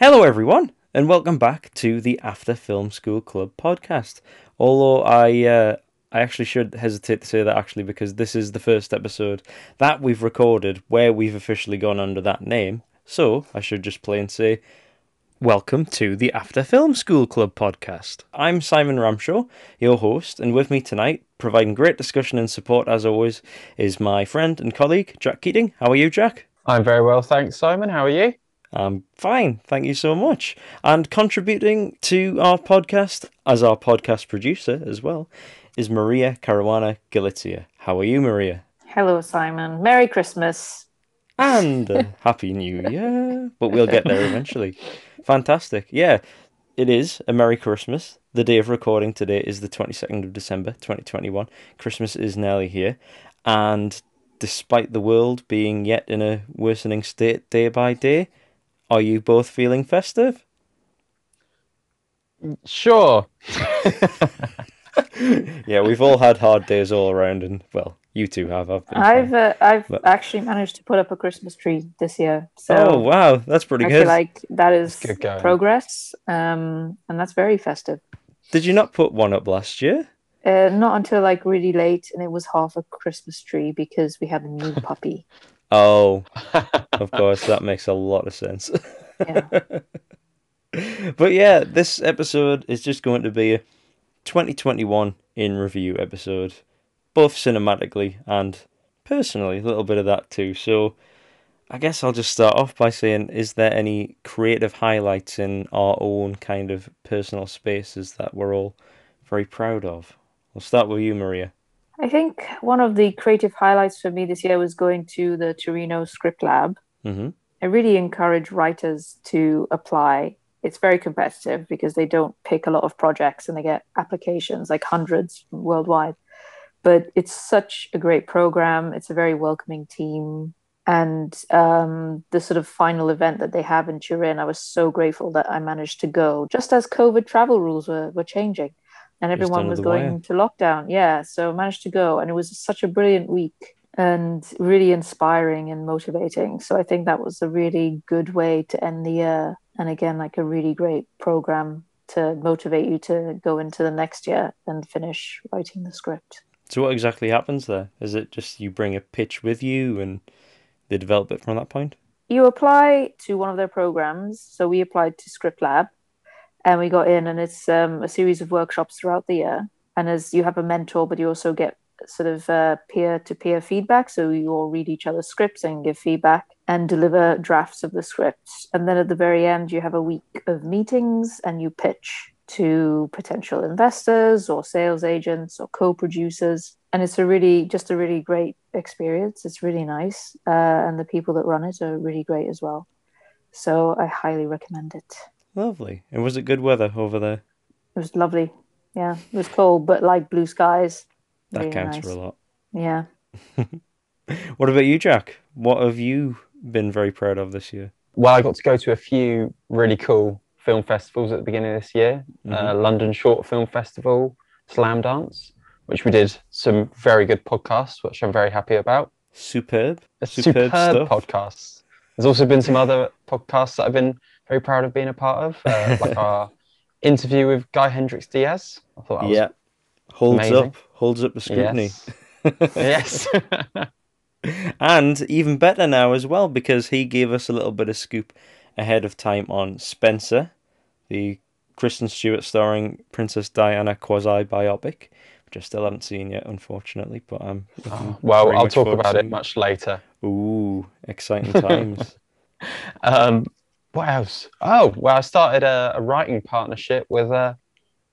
Hello, everyone, and welcome back to the After Film School Club podcast. Although I, uh, I actually should hesitate to say that actually because this is the first episode that we've recorded where we've officially gone under that name. So I should just plain say, welcome to the After Film School Club podcast. I'm Simon Ramshaw, your host, and with me tonight, providing great discussion and support as always, is my friend and colleague Jack Keating. How are you, Jack? I'm very well, thanks, Simon. How are you? I'm fine, thank you so much. And contributing to our podcast as our podcast producer as well is Maria Caruana Galizia. How are you, Maria? Hello, Simon. Merry Christmas. And uh, Happy New Year. But we'll get there eventually. Fantastic. Yeah, it is a Merry Christmas. The day of recording today is the 22nd of December, 2021. Christmas is nearly here. And despite the world being yet in a worsening state day by day, are you both feeling festive? Sure. yeah, we've all had hard days all around, and well, you two have. I've, been I've uh, I've But- actually managed to put up a Christmas tree this year, so oh wow, that's pretty I good. feel like that is good progress, um, and that's very festive. Did you not put one up last year? Uh, not until like really late, and it was half a Christmas tree because we had a new puppy. Oh, of course, that makes a lot of sense. Yeah. but yeah, this episode is just going to be a 2021 in review episode, both cinematically and personally, a little bit of that too. So I guess I'll just start off by saying, is there any creative highlights in our own kind of personal spaces that we're all very proud of? We'll start with you, Maria. I think one of the creative highlights for me this year was going to the Torino Script Lab. hmm I really encourage writers to apply. It's very competitive because they don't pick a lot of projects and they get applications like hundreds worldwide. But it's such a great program. It's a very welcoming team. And um, the sort of final event that they have in Turin, I was so grateful that I managed to go just as COVID travel rules were, were changing and everyone was going wire. into lockdown. Yeah, so I managed to go and it was such a brilliant week and really inspiring and motivating. So I think that was a really good way to end the year. And again, like a really great program to motivate you to go into the next year and finish writing the script. So what exactly happens there? Is it just you bring a pitch with you and they develop it from that point? You apply to one of their programs. So we applied to Script Lab and we got in, and it's um, a series of workshops throughout the year. And as you have a mentor, but you also get sort of uh, peer-to-peer feedback. So you all read each other's scripts and give feedback and deliver drafts of the scripts. And then at the very end, you have a week of meetings and you pitch to potential investors or sales agents or co-producers. And it's a really, just a really great experience. It's really nice, uh, and the people that run it are really great as well. So I highly recommend it. Lovely. And was it good weather over there? It was lovely. Yeah, it was cold, but like blue skies. That Really counts nice. for a lot. Yeah. What about you, Jack? What have you been very proud of this year? well, I got to go to a few really cool film festivals at the beginning of this year. Uh, London Short Film Festival, Slamdance, which we did some very good podcasts, which I'm very happy about. Superb. A Superb superb, stuff. podcasts. There's also been some other podcasts that I've been very proud of being a part of, uh, like our interview with Guy Hendrix Dyas. I thought that was yeah. Holds amazing. up. Holds up the scrutiny. yes. And even better now as well because he gave us a little bit of scoop ahead of time on Spencer, the Kristen Stewart starring Princess Diana quasi biopic, which I still haven't seen yet, unfortunately. But I'm looking well, I'll talk about it much later. Ooh, exciting times. Um, what else? Oh, well, I started a, a writing partnership with uh,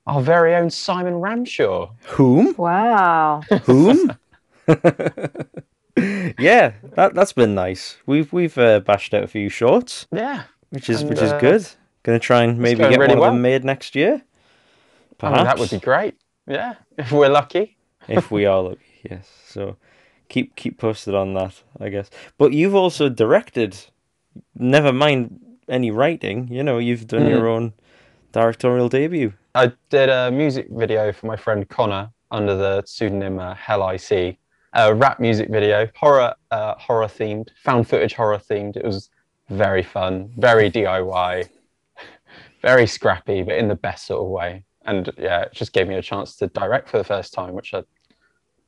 our very own Simon Ramshaw. Whom? Wow. Whom? yeah, that that's been nice. We've we've uh, bashed out a few shorts, Yeah. which is And, which is uh, good. Gonna try and maybe get really one of them made next year. I Perhaps mean, that would be great. Yeah, if we're lucky. if we are lucky. Yes. So keep keep posted on that, I guess. But you've also directed. Never mind any writing. You know, you've done your own directorial debut. I did a music video for my friend Connor under the pseudonym uh, Hell IC. A rap music video, horror, uh, horror themed, found footage horror themed. It was very fun, very DIY. very scrappy, but in the best sort of way. And yeah, it just gave me a chance to direct for the first time, which I,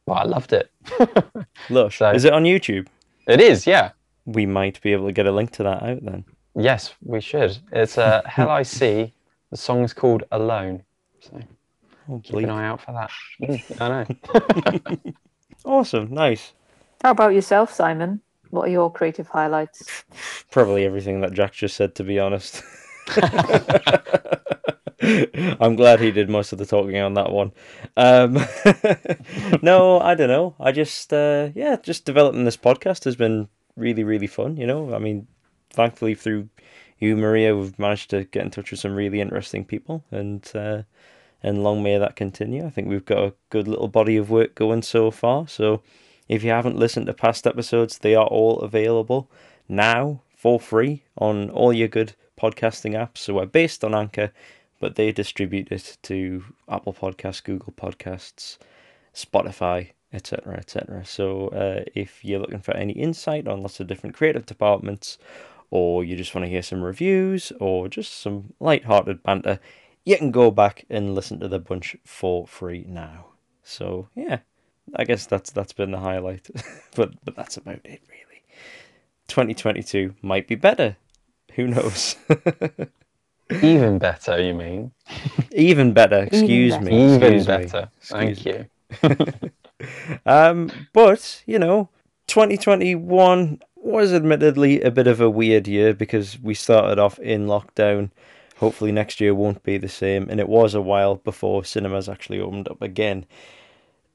well, I loved it. Lush. So- Is it on YouTube? it is, yeah. We might be able to get a link to that out then. Yes, we should. It's uh, Hell I See. The song is called Alone. So Oh, keep an eye out for that. I know. Awesome, nice. How about yourself, Simon? What are your creative highlights? Probably everything that Jack just said, to be honest. I'm glad he did most of the talking on that one. Um, no, I don't know. I just, uh, yeah, just developing this podcast has been really, really fun. You know, I mean, thankfully through you, Maria, we've managed to get in touch with some really interesting people, and uh, and long may that continue. I think we've got a good little body of work going so far. So, if you haven't listened to past episodes, they are all available now for free on all your good podcasting apps. So we're based on Anchor, but they distribute it to Apple Podcasts, Google Podcasts, Spotify, etc., etc. So uh, if you're looking for any insight on lots of different creative departments, or you just want to hear some reviews, or just some light-hearted banter, you can go back and listen to the bunch for free now. So yeah, I guess that's that's been the highlight, but but that's about it really. 2022 might be better. Who knows? Even better, you mean? Even better. Excuse better. me. Even excuse me, better. excuse Thank me. you. Um, but you know, 2021 was admittedly a bit of a weird year because we started off in lockdown. Hopefully next year won't be the same, and it was a while before cinemas actually opened up again.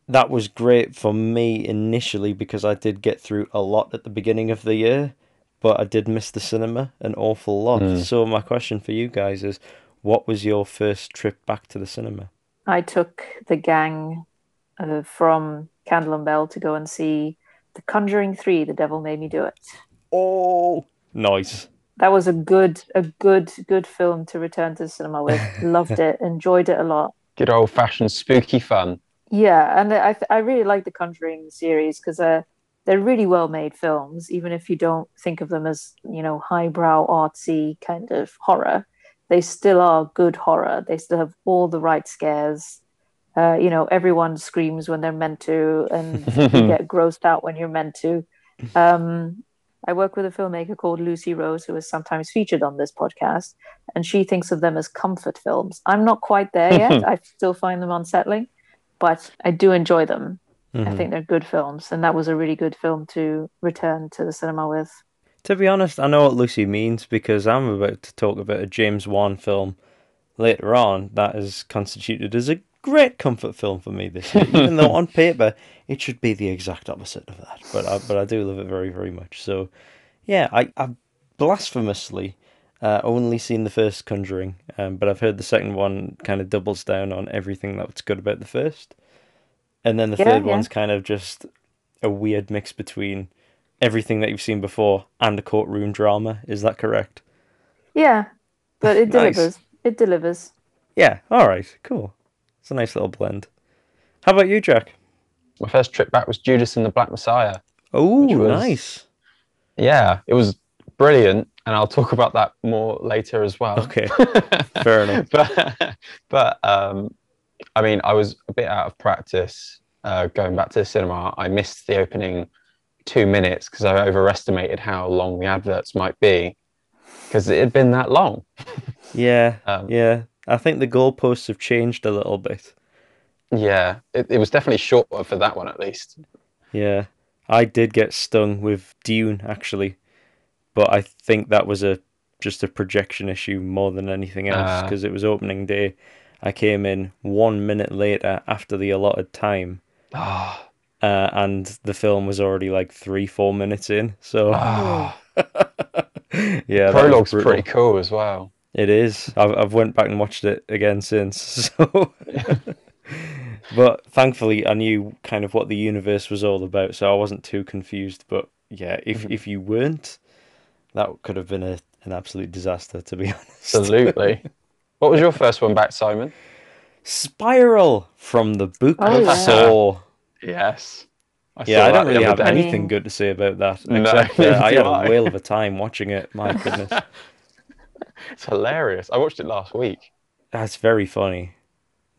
That was great for me initially because I did get through a lot at the beginning of the year, but I did miss the cinema an awful lot. Mm. So my question for you guys is, what was your first trip back to the cinema? I took the gang uh, from Candle and Bell to go and see The Conjuring 3, The Devil Made Me Do It. Oh, nice. That was a good, a good, good film to return to the cinema with. Loved it, enjoyed it a lot. Good old fashioned spooky fun. Yeah, and I I really like the Conjuring series because uh, they're really well made films, even if you don't think of them as you know highbrow artsy kind of horror. They still are good horror. They still have all the right scares. Uh, you know, everyone screams when they're meant to, and you get grossed out when you're meant to. Um, I work with a filmmaker called Lucy Rose, who is sometimes featured on this podcast, and she thinks of them as comfort films. I'm not quite there yet. I still find them unsettling, but I do enjoy them. I Mhm. think they're good films, and that was a really good film to return to the cinema with. To be honest, I know what Lucy means because I'm about to talk about a James Wan film later on that is constituted as a great comfort film for me this year. Even though on paper it should be the exact opposite of that, but I, but I do love it very very much. So yeah, I I've blasphemously uh, only seen the first Conjuring, um, but I've heard the second one kind of doubles down on everything that's good about the first, and then the Yeah, third yeah. one's kind of just a weird mix between everything that you've seen before and a courtroom drama. Is that correct? Yeah, but it Nice. delivers. It delivers. Yeah. All right. Cool. It's a nice little blend. How about you, Jack? My first trip back was Judas and the Black Messiah. Oh, nice. Yeah, it was brilliant, and I'll talk about that more later as well. Okay. Fair enough. but but um, I mean, I was a bit out of practice uh, going back to the cinema. I missed the opening two minutes because I overestimated how long the adverts might be because it had been that long. Yeah. Um, Yeah. I think the goalposts have changed a little bit. Yeah, it, it was definitely shorter for that one at least. Yeah. I did get stung with Dune actually, but I think that was a just a projection issue more than anything else Ah. because it was opening day. I came in one minute later after the allotted time, Ah, uh, and the film was already like three, four minutes in. So ah. yeah, prologue's pretty cool as well. It is. I've I've went back and watched it again since. So, but thankfully, I knew kind of what the universe was all about, so I wasn't too confused. But yeah, if Mhm. if you weren't, that could have been a an absolute disaster, to be honest. Absolutely. what was your first one back, Simon? Spiral from the book Oh, of yeah. Saw. Yes. I Yeah, I don't the really have day. anything good to say about that, No, except uh, I do had I. a whale of a time watching it. My goodness. It's hilarious. I watched it last week. That's very funny.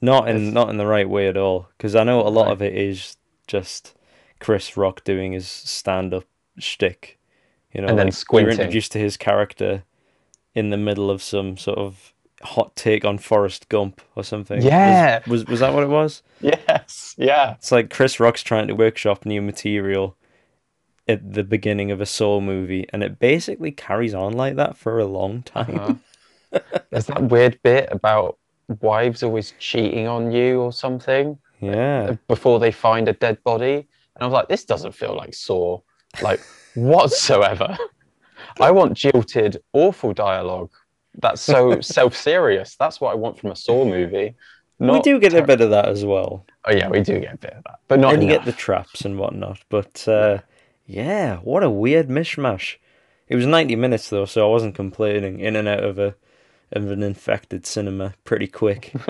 Not in It's- not in the right way at all. Because I know a lot No. of it is just Chris Rock doing his stand up shtick. You know, And then like, we were squinting. introduced to his character in the middle of some sort of hot take on Forrest Gump or something. Was- was was that what it was? Yes. Yeah. It's like Chris Rock's trying to workshop new material at the beginning of a Saw movie, and it basically carries on like that for a long time. Uh-huh. There's that weird bit about wives always cheating on you or something Yeah. before they find a dead body. And I was like, this doesn't feel like Saw, like whatsoever. I want jilted, awful dialogue. That's so self-serious. That's what I want from a Saw movie. we do get a bit of that as well. Oh yeah, we do get a bit of that, but not and you get the traps and whatnot. But uh, yeah, what a weird mishmash. It was 90 minutes though, so I wasn't complaining. In and out of a of an infected cinema pretty quick.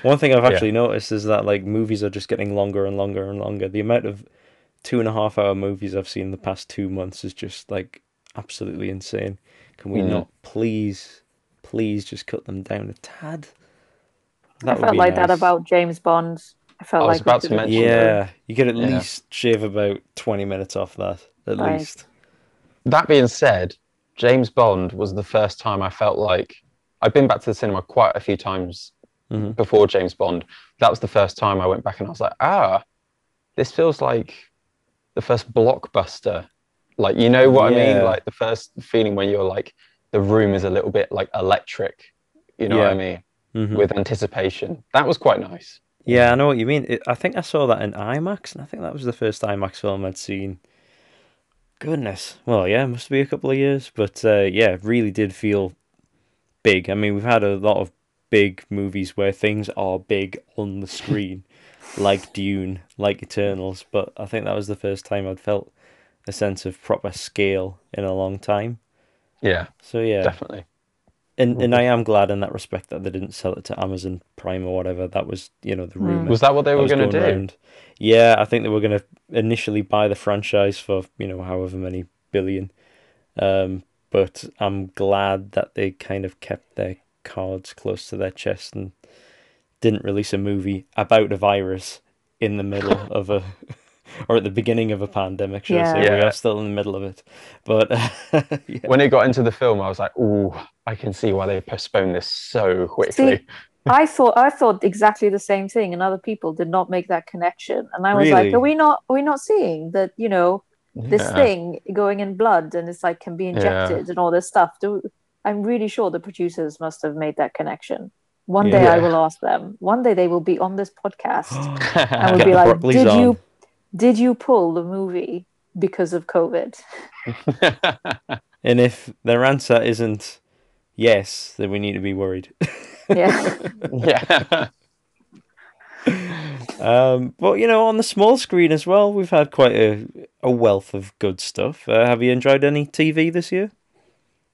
One thing I've Yeah. actually noticed is that like movies are just getting longer and longer and longer. The amount of two and a half hour movies I've seen in the past two months is just like absolutely insane. Can we Mm. not please, please just cut them down a tad? I That would felt be like that about James Bond. I felt I was like about to mention- Yeah, you could at Yeah. least shave about 20 minutes off that, at Right. least. That being said, James Bond was the first time I felt like I've been back to the cinema quite a few times Mhm. before James Bond. That was the first time I went back and I was like, ah, this feels like the first blockbuster. Like, you know what I mean? Like the first feeling when you're like, the room is a little bit like electric. You know what I Yeah. mean? Mhm. With anticipation. That was quite nice. Yeah, I know what you mean. It, I think I saw that in IMAX, and I think that was the first IMAX film I'd seen. Goodness. Well, yeah, it must be a couple of years, but uh, yeah, it really did feel big. I mean, we've had a lot of big movies where things are big on the screen, like Dune, like Eternals, but I think that was the first time I'd felt a sense of proper scale in a long time. Yeah, So yeah, definitely. And and I am glad in that respect that they didn't sell it to Amazon Prime or whatever. That was, you know, the Hmm. rumor. Was that what they were going to do? going round. Yeah, I think they were going to initially buy the franchise for you know however many billion, um, but I'm glad that they kind of kept their cards close to their chest and didn't release a movie about a virus in the middle of a or at the beginning of a pandemic. Should I Yeah. We are still in the middle of it, but uh, yeah. When it got into the film, I was like, "Oh, I can see why they postponed this so quickly. I thought I thought exactly the same thing, and other people did not make that connection. And I was Really? like, "Are we not? Are we not seeing that? You know, this Yeah. thing going in blood, and it's like can be Yeah. injected and all this stuff." Do I'm really sure the producers must have made that connection. One day I will ask them. One day they will be on this podcast and Get will be like, "Did on." you did you pull the movie because of COVID?" And if their answer isn't yes, then we need to be worried. Yeah, yeah. Um, but you know, on the small screen as well, we've had quite a, a wealth of good stuff. Uh, have you enjoyed any TV this year?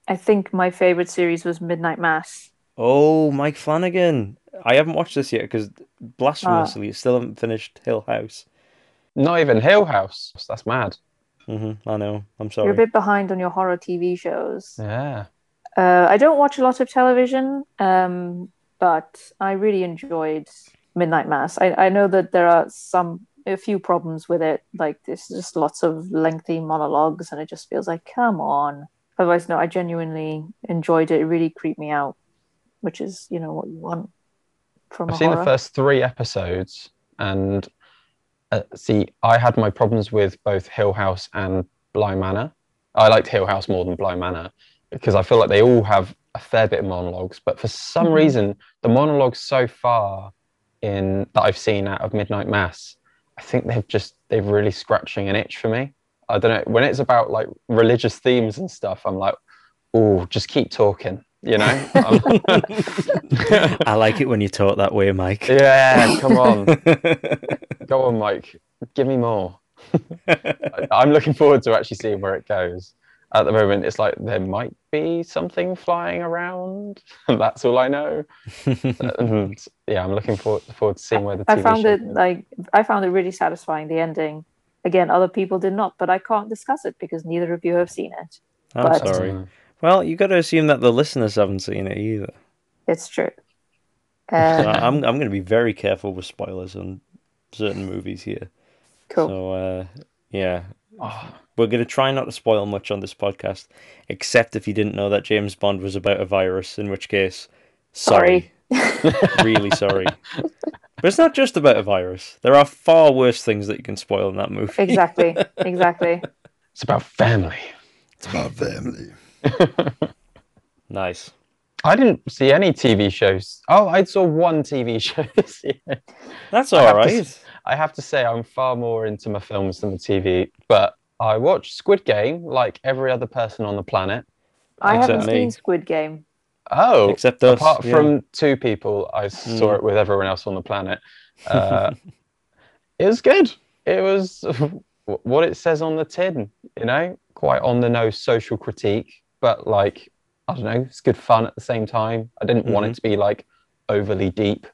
I think my favorite series was Midnight Mass. Oh, Mike Flanagan. I haven't watched this yet because blasphemously, I still haven't finished Hill House. Not even Hill House. That's mad. hmm I know. I'm sorry. You're a bit behind on your horror TV shows. Yeah. Uh, I don't watch a lot of television, um, but I really enjoyed Midnight Mass. I, I know that there are some a few problems with it, like there's just lots of lengthy monologues, and it just feels like, come on. Otherwise, no, I genuinely enjoyed it. It really creeped me out, which is, you know, what you want from I've a seen horror. the first three episodes, and uh, see, I had my problems with both Hill House and Bly Manor. I liked Hill House more than Bly Manor because I feel like they all have a fair bit of monologues, but for some Mhm. reason, the monologues so far in that I've seen out of Midnight Mass, I think they've just they've really scratching an itch for me. I don't know when it's about like religious themes and stuff. I'm like, oh, just keep talking, you know. Um, I'm- like it when you talk that way, Mike. yeah, come on. Go on, Mike. Give me more. I- I'm looking forward to actually seeing where it goes. At the moment, it's like there might be something flying around. That's all I know. and yeah, I'm looking forward, forward to seeing where the TV I found show it goes. like I found it really satisfying. The ending. Again, other people did not, but I can't discuss it because neither of you have seen it. I'm But- sorry. Mm. Well, you got to assume that the listeners haven't seen it either. It's true. So Um, I'm I'm going to be very careful with spoilers on certain movies here. cool. So uh, yeah, Oh, we're going to try not to spoil much on this podcast, except if you didn't know that James Bond was about a virus, in which case, sorry, really sorry. But it's not just about a virus. There are far worse things that you can spoil in that movie. exactly. Exactly. it's about family. It's about family. nice. I didn't see any TV shows. Oh, I saw one TV show this year. That's all right. I all have to right. s- I have to say, I'm far more into my films than the TV, but I watched Squid Game like every other person on the planet. I Except haven't me. seen Squid Game. Oh, Except us. apart yeah. from two people, I saw Mm. it with everyone else on the planet. Uh, it was good. It was what it says on the tin, you know, quite on the nose social critique, but like, I don't know, it's good fun at the same time. I didn't want Mm-hmm. it to be like overly deep.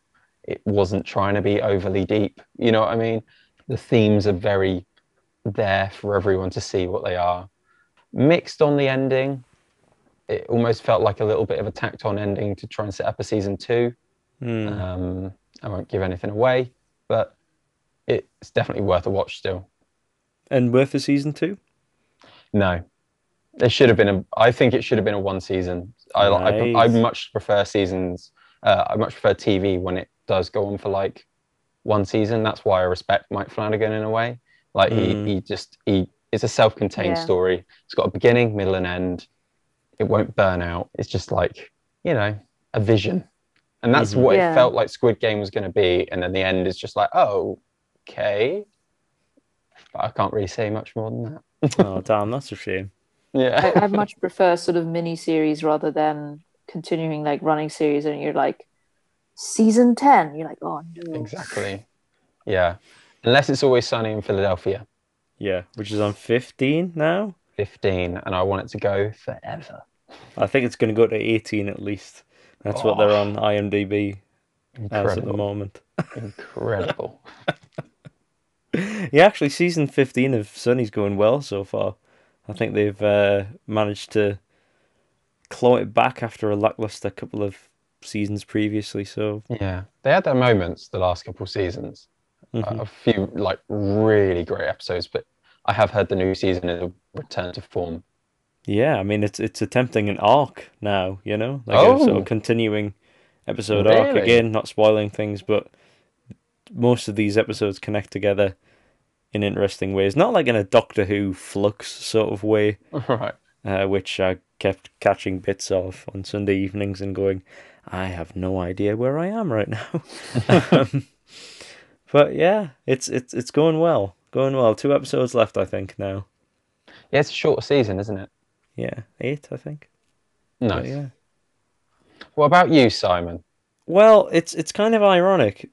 It wasn't trying to be overly deep. You know what I mean? The themes are very there for everyone to see what they are. Mixed on the ending. It almost felt like a little bit of a tacked on ending to try and set up a season two. Hmm. Um, I won't give anything away, but it's definitely worth a watch still. and worth a season two. No, it should have been a. I think it should have been a one season. I I, I, much prefer seasons. Uh, I much prefer TV when it does go on for like one season. That's why I respect Mike Flanagan in a way. Like Mm. he he just he it's a self-contained Yeah. story. It's got a beginning, middle, and end. It won't burn out. It's just like you know a vision, and that's Mhm. what Yeah. it felt like Squid Game was going to be. And then the end is just like oh okay. But I can't really say much more than that. oh damn, that's a shame. Yeah. I, I much prefer sort of mini series rather than continuing like running series and you're like season 10 you're like oh no Exactly. Yeah. Unless it's always sunny in Philadelphia. Yeah, which is on fifteen now. 15, and I want it to go forever. I think it's going to go to eighteen at least. That's what they're oh. on IMDb as at the moment. Incredible. Yeah, actually, season 15 of Sunny's going well so far. I think they've uh, managed to claw it back after a lackluster couple of seasons previously. So, yeah. They had their moments the last couple of seasons. mhm. A few like really great episodes, but I have heard the new season is a return to form. yeah, I mean, it's it's attempting an arc now, you know, like a sort Oh. of continuing episode arc. Again, not spoiling things, but most of these episodes connect together in interesting ways. Not like in a Doctor Who flux sort of way. right. uh, which I kept catching bits of on Sunday evenings and going, I have no idea where I am right now. um, but yeah, it's it's it's going well, going well. Two episodes left, I think now. Yeah, it's a shorter season, isn't it? Yeah, eight, I think. No. Yeah. What about you, Simon? Well, it's it's kind of ironic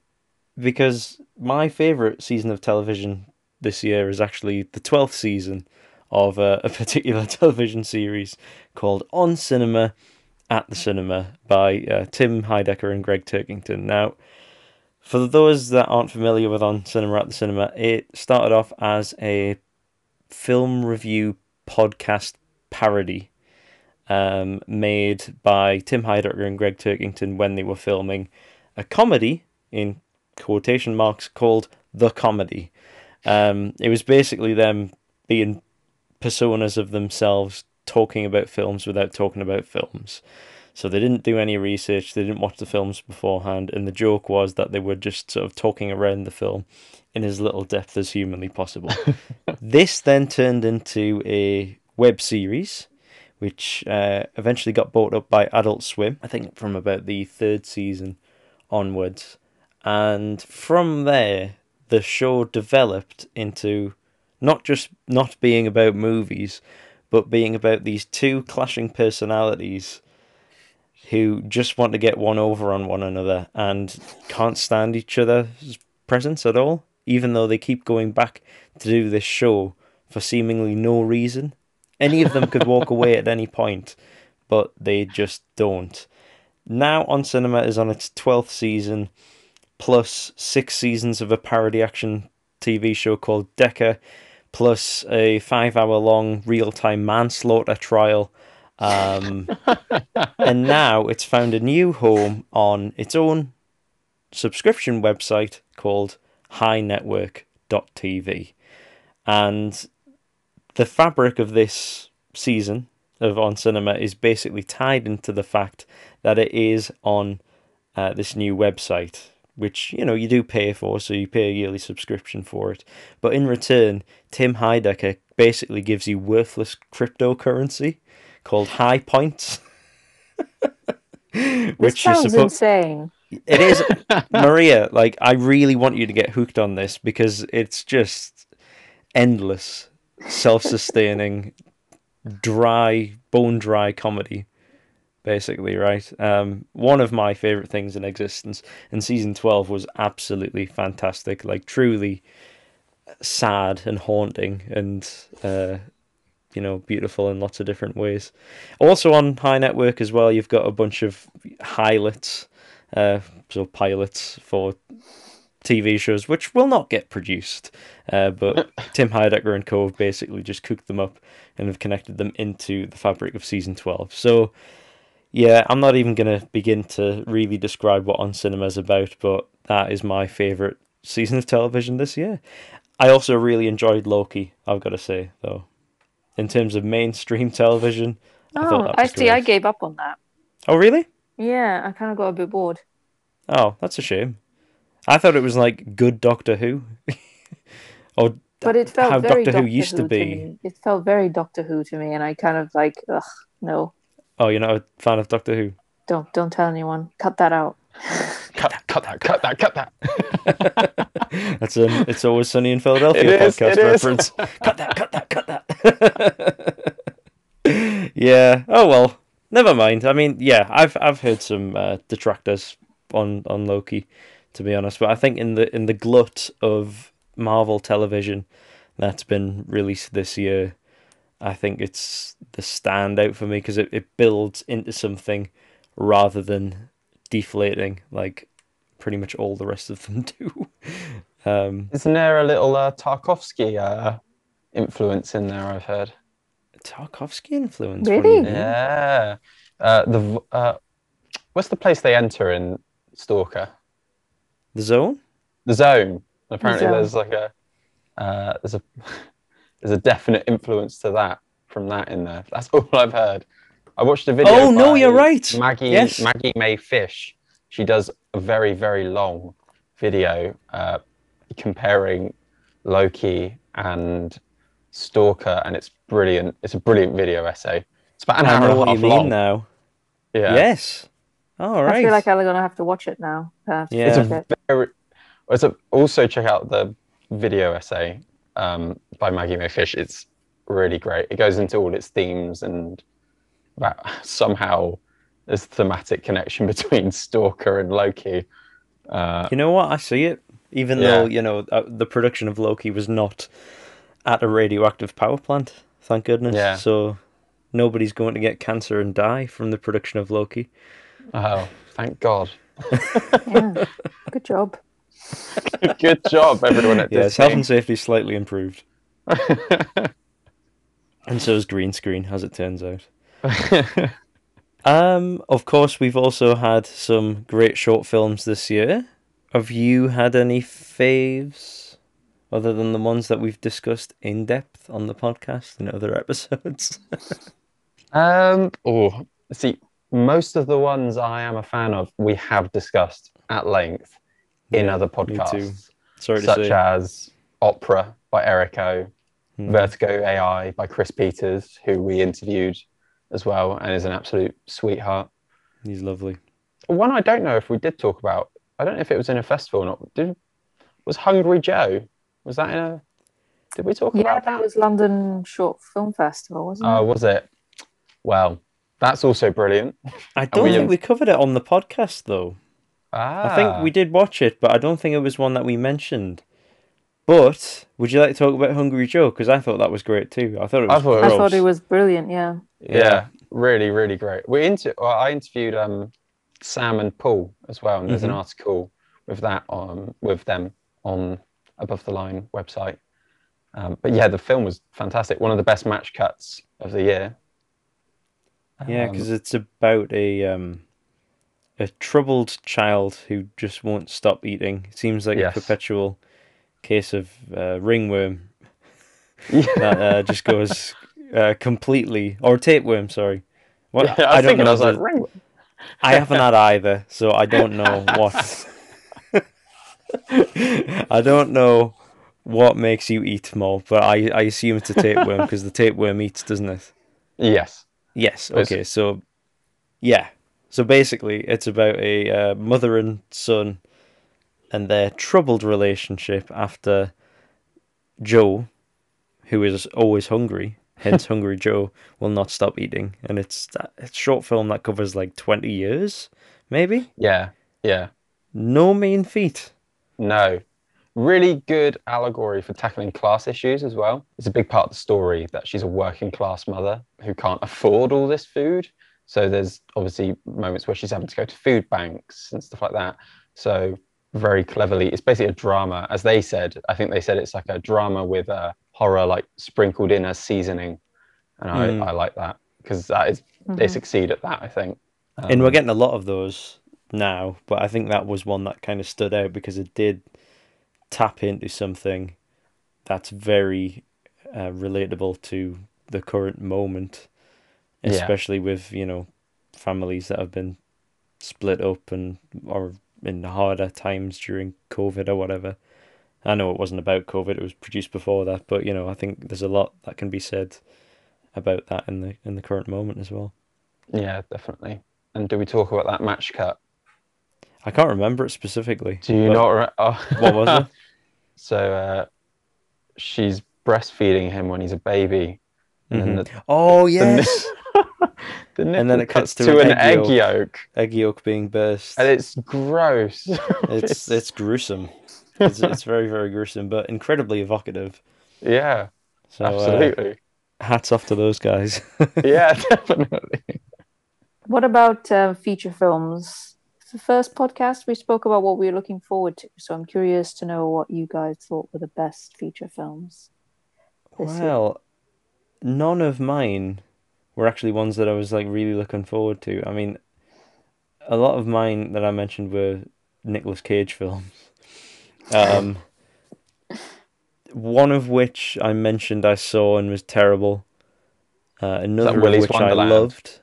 because my favorite season of television this year is actually the twelfth season of a, a particular television series called On Cinema at the Cinema by uh, Tim Heidecker and Greg Turkington. Now, for those that aren't familiar with On Cinema at the Cinema, it started off as a film review podcast parody um, made by Tim Heidecker and Greg Turkington when they were filming a comedy in quotation marks called The Comedy. Um, it was basically them being personas of themselves talking about films without talking about films. So they didn't do any research, they didn't watch the films beforehand, and the joke was that they were just sort of talking around the film in as little depth as humanly possible. this then turned into a web series, which uh, eventually got bought up by Adult Swim, I think from about the third season onwards. And from there, the show developed into not just not being about movies, but being about these two clashing personalities who just want to get one over on one another and can't stand each other's presence at all, even though they keep going back to do this show for seemingly no reason. Any of them could walk away at any point, but they just don't. Now on cinema is on its 12th season, plus six seasons of a parody action TV show called Decker, plus a five hour long real time manslaughter trial, Um, and now it's found a new home on its own subscription website called heinetwork.tv. And the fabric of this season of On Cinema is basically tied into the fact that it is on uh, this new website, which you know you do pay for, so you pay a yearly subscription for it. But in return, Tim Heidecker basically gives you worthless cryptocurrency called HEI Points. which sounds suppo- insane. It is, Maria. Like I really want you to get hooked on this because it's just endless, self-sustaining, dry, bone dry comedy basically, right? Um, one of my favorite things in existence, and season 12 was absolutely fantastic, like truly sad and haunting and, uh, you know, beautiful in lots of different ways. Also on HEI Network as well, you've got a bunch of highlights, uh, so pilots for TV shows, which will not get produced. Uh, but Tim Heidecker and Co. have basically just cooked them up and have connected them into the fabric of season 12. So yeah, I'm not even going to begin to really describe what On Cinema is about, but that is my favourite season of television this year. I also really enjoyed Loki, I've got to say, though. In terms of mainstream television, oh, I, I see. Great. I gave up on that. Oh, really? Yeah, I kind of got a bit bored. Oh, that's a shame. I thought it was like good Doctor Who. or but it felt how very Doctor, Doctor Who used Who to be. To it felt very Doctor Who to me, and I kind of like, ugh, no. Oh, you're not a fan of Doctor Who? Don't don't tell anyone. Cut that out. cut, that, cut that, cut that, cut that. That's an It's Always Sunny in Philadelphia it podcast is, reference. cut that, cut that, cut that. yeah. Oh well. Never mind. I mean, yeah, I've I've heard some uh, detractors on on Loki, to be honest. But I think in the in the glut of Marvel television that's been released this year, I think it's the standout for me because it, it builds into something rather than deflating like pretty much all the rest of them do. Um, Isn't there a little uh, Tarkovsky uh, influence in there? I've heard. Tarkovsky influence? Really? Yeah. Uh, the uh, what's the place they enter in Stalker? The Zone. The Zone. Apparently, the zone. there's like a uh, there's a there's a definite influence to that from that in there. That's all I've heard. I watched a video. Oh no, you're right. Maggie yes. Maggie Mae Fish. She does a very very long video uh, comparing Loki and Stalker, and it's brilliant. It's a brilliant video essay. It's about an I hour know what you mean long. now. Yeah. Yes. All right. I feel like I'm gonna have to watch it now. yeah. It's a very. It's a, also check out the video essay um, by Maggie Mae Fish. It's really great. It goes into all its themes and that somehow there's a thematic connection between Stalker and Loki. Uh, you know what? I see it. Even yeah. though you know uh, the production of Loki was not at a radioactive power plant, thank goodness. Yeah. So nobody's going to get cancer and die from the production of Loki. Oh, thank God. yeah. Good job. Good job, everyone at yes, health and safety slightly improved. and so is green screen, as it turns out. um, of course, we've also had some great short films this year. Have you had any faves other than the ones that we've discussed in depth on the podcast and other episodes? um, oh, see, most of the ones I am a fan of, we have discussed at length in yeah, other podcasts, such say. as Opera by Erico, mm. Vertigo AI by Chris Peters, who we interviewed as well, and is an absolute sweetheart. He's lovely. One I don't know if we did talk about. I don't know if it was in a festival or not. Did was Hungry Joe? Was that in a? Did we talk yeah, about that? that? was London Short Film Festival, wasn't it? Oh, was it? Well, that's also brilliant. I don't we, think we covered it on the podcast though. Ah. I think we did watch it, but I don't think it was one that we mentioned. But would you like to talk about Hungry Joe? Because I thought that was great too. I thought it was. I thought, I thought it was brilliant. Yeah. yeah. yeah. really, really great. We inter- well, I interviewed um, Sam and Paul as well, and there's mm-hmm. an article with that on with them on Above the Line website. Um, but yeah, the film was fantastic. One of the best match cuts of the year. Yeah, Um, because it's about a um, a troubled child who just won't stop eating. It seems like Yes. a perpetual case of uh, ringworm that uh, just goes uh, completely, or tapeworm. Sorry. What Yeah, I was thinking, I was like, ring. I haven't had either, so I don't know what. I don't know what makes you eat more, but I, I assume it's a tapeworm because the tapeworm eats, doesn't it? Yes. Yes. It's- Okay. So, yeah. So basically, it's about a uh, mother and son and their troubled relationship after Joe, who is always hungry, hence Hungry Joe, will not stop eating, and it's that it's short film that covers like twenty years, maybe. Yeah. Yeah. No mean feat. No. Really good allegory for tackling class issues as well. It's a big part of the story that she's a working class mother who can't afford all this food. So there's obviously moments where she's having to go to food banks and stuff like that. So very cleverly, it's basically a drama, as they said. I think they said it's like a drama with a horror like sprinkled in as seasoning, and Mm. I, I like that because that is they Mhm. succeed at that. I think. and we're Um, getting a lot of those now, but I think that was one that kind of stood out because it did tap into something that's very uh, relatable to the current moment, Yeah. especially with you know families that have been split up and or in harder times during COVID or whatever. I know it wasn't about COVID; it was produced before that, but you know I think there's a lot that can be said about that in the in the current moment as well. Yeah, definitely. And do we talk about that match cut? I can't remember it specifically. Do you not? Re- oh. What was it? so uh, she's breastfeeding him when he's a baby, and then Mhm. the, Oh yes, ni- the And then it cuts cuts to to an an egg egg yolk, egg yolk being burst. and it's gross. It's it's gruesome. It's it's very very gruesome, but incredibly evocative. yeah, So uh, absolutely. hats off to those guys. yeah, definitely. What about uh, feature films? The first podcast we spoke about what we were looking forward to, so I'm curious to know what you guys thought were the best feature films. this year. None of mine were actually ones that I was like really looking forward to. I mean, a lot of mine that I mentioned were Nicolas Cage films. Um, one of which I mentioned I saw and was terrible. Uh, another of which Wonderland? I loved.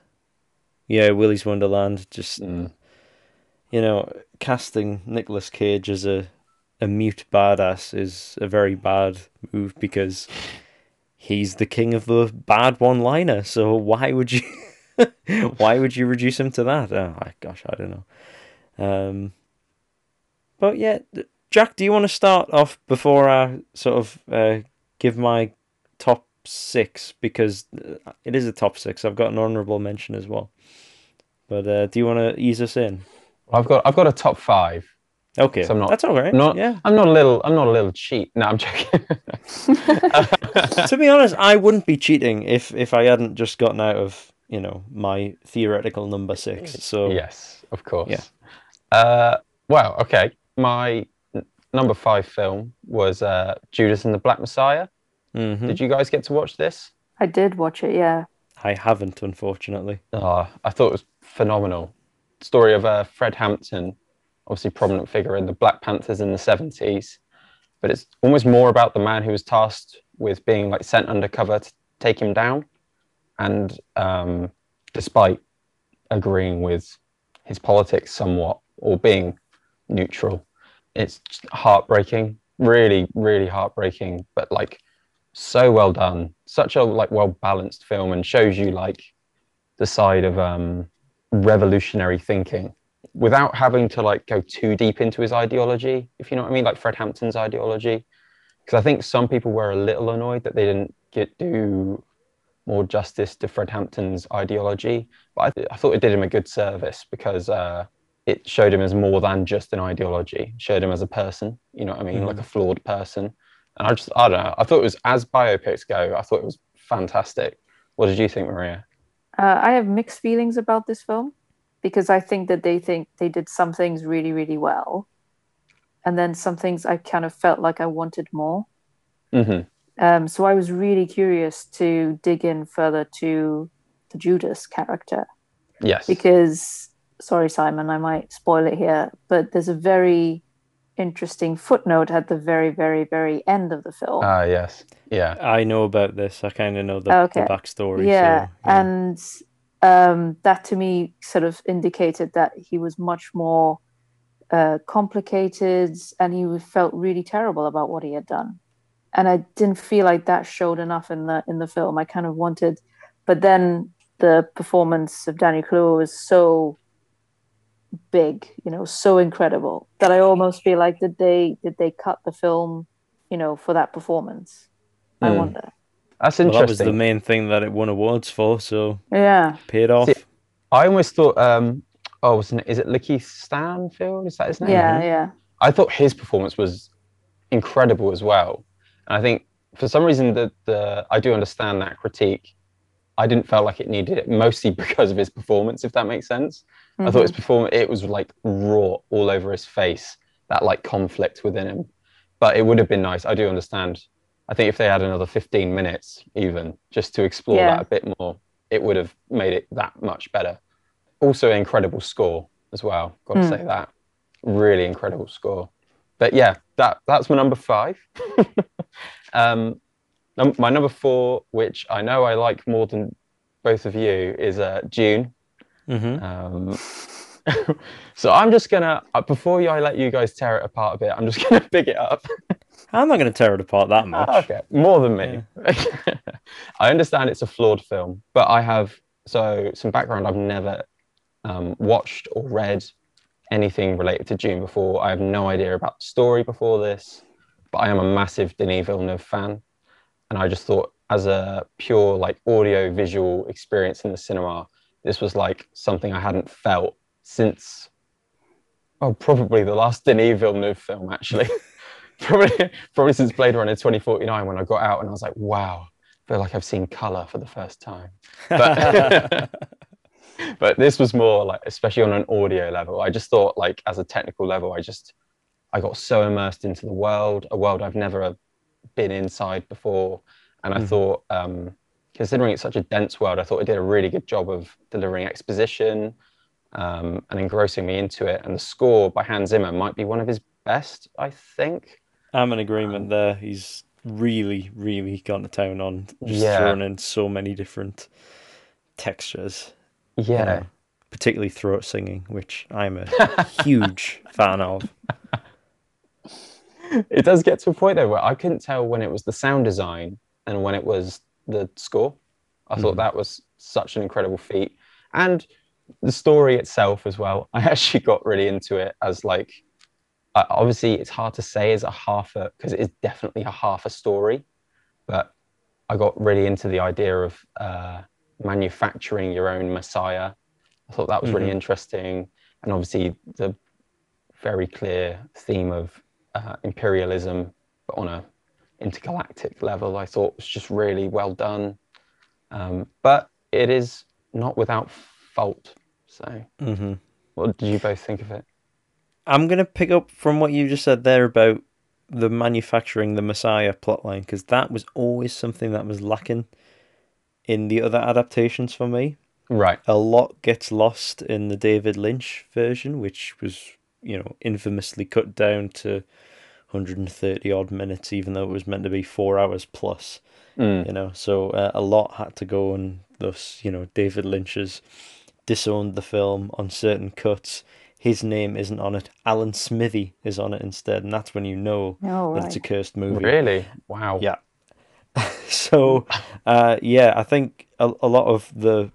Yeah, Willy's Wonderland. Just Mm. you know, casting Nicolas Cage as a a mute badass is a very bad move because he's the king of the bad one-liner. So why would you why would you reduce him to that? Oh my gosh, I don't know. Um, but yeah, Jack, do you want to start off before I sort of uh, give my top six because uh, it is a top six. I've got an honourable mention as well. But uh, do you want to ease us in? I've got I've got a top five. Okay, So I'm not- that's all right. not- yeah. I'm not a little I'm not a little cheat. No, I'm joking. to be honest, I wouldn't be cheating if if I hadn't just gotten out of you know my theoretical number six. So yes, of course. Yeah. Uh, well, okay. My n- number five film was uh, Judas and the Black Messiah. mhm. Did you guys get to watch this? I did watch it, yeah. I haven't, unfortunately. Oh, I thought it was phenomenal. Story of uh, Fred Hampton, obviously prominent figure in the Black Panthers in the 70s, but it's almost more about the man who was tasked with being like sent undercover to take him down. And um, despite agreeing with his politics somewhat or being neutral, it's heartbreaking, really, really heartbreaking, but like so well done, such a like well balanced film, and shows you like the side of um, revolutionary thinking without having to like go too deep into his ideology, if you know what I mean, like Fred Hampton's ideology. Because I think some people were a little annoyed that they didn't get do more justice to Fred Hampton's ideology, but I, th- I thought it did him a good service because uh, it showed him as more than just an ideology, it showed him as a person, you know what I mean, like a flawed person. And I just, I don't know, I thought it was, as biopics go, I thought it was fantastic. What did you think, Maria? Uh, I have mixed feelings about this film because I think that they think they did some things really, really well. And then some things I kind of felt like I wanted more. hmm Um, so I was really curious to dig in further to the Judas character Yes. because sorry Simon I might spoil it here but there's a very interesting footnote at the very very very end of the film Ah, yes. Yeah. I know about this. I kind of know the, Okay. the backstory. yeah, so, yeah. and um, that to me sort of indicated that he was much more uh, complicated and he felt really terrible about what he had done. And i didn't feel like that showed enough in the in the film. I kind of wanted but then the performance of daniel Kaluuya was so big you know so incredible that i almost feel like did they did they cut the film you know for that performance? I Hmm. wonder That's Well, interesting. that was the main thing that it won awards for, so yeah paid off. See, I almost thought, um, oh, wasn't it, is it Lakeith Stanfield? Is that his name? yeah yeah I thought his performance was incredible as well. And I think for some reason that the I do understand that critique. I didn't feel like it needed it, mostly because of his performance, if that makes sense. I thought his performance it was like raw all over his face, that like conflict within him. But it would have been nice. I do understand. I think if they had another 15 minutes even just to explore Yeah. that a bit more, it would have made it that much better. Also incredible score as well. Got to Mm. say that. Really incredible score. But yeah, that that's my number 5. um num- my number 4 which I know I like more than both of you is uh, Dune. hmm Um, so I'm just gonna uh, before I let you guys tear it apart a bit. I'm just gonna pick it up. I'm not to tear it apart that much. okay, more than me. I understand it's a flawed film, but I have so some background. I've never um, watched or read anything related to Dune before. I have no idea about the story before this, but I am a massive Denis Villeneuve fan, and I just thought as a pure like audio visual experience in the cinema, this was like something I hadn't felt since oh probably the last Denis Villeneuve film actually. probably probably since Blade Runner 2049 when I got out and I was like, wow, I feel like I've seen color for the first time. But but this was more like especially on an audio level. I just thought like as a technical level, I just I got so immersed into the world, a world I've never been inside before. And I Mhm. thought um considering it's such a dense world, I thought it did a really good job of delivering exposition um, and engrossing me into it. And the score by Hans Zimmer might be one of his best, I think. I'm in agreement there. He's really, really gone to town on just Yeah. throwing in so many different textures. you Yeah. know, particularly throat singing, which I'm a huge fan of. it does get to a point though where I couldn't tell when it was the sound design and when it was the score. I thought Mhm. that was such an incredible feat. And the story itself as well. I actually got really into it as like obviously it's hard to say as a half a because it is definitely a half a story, but I got really into the idea of uh, manufacturing your own messiah. I thought that was really Mhm. interesting, and obviously the very clear theme of uh, imperialism, but on a intergalactic level, I thought was just really well done. Um, but it is not without fault. So, hmm what did you both think of it? I'm going to pick up from what you just said there about the manufacturing the Messiah plotline, because that was always something that was lacking in the other adaptations for me. Right. a lot gets lost in the David Lynch version, which was, you know, infamously cut down to 130 odd minutes, even though it was meant to be four hours plus, Mm. you know. So uh, a lot had to go, and thus, you know, David Lynch has disowned the film on certain cuts. His name isn't on it. Alan Smithee is on it instead, and that's when you know Oh, that it's a cursed movie. Really? Wow. Yeah. so uh yeah i think a, a lot of the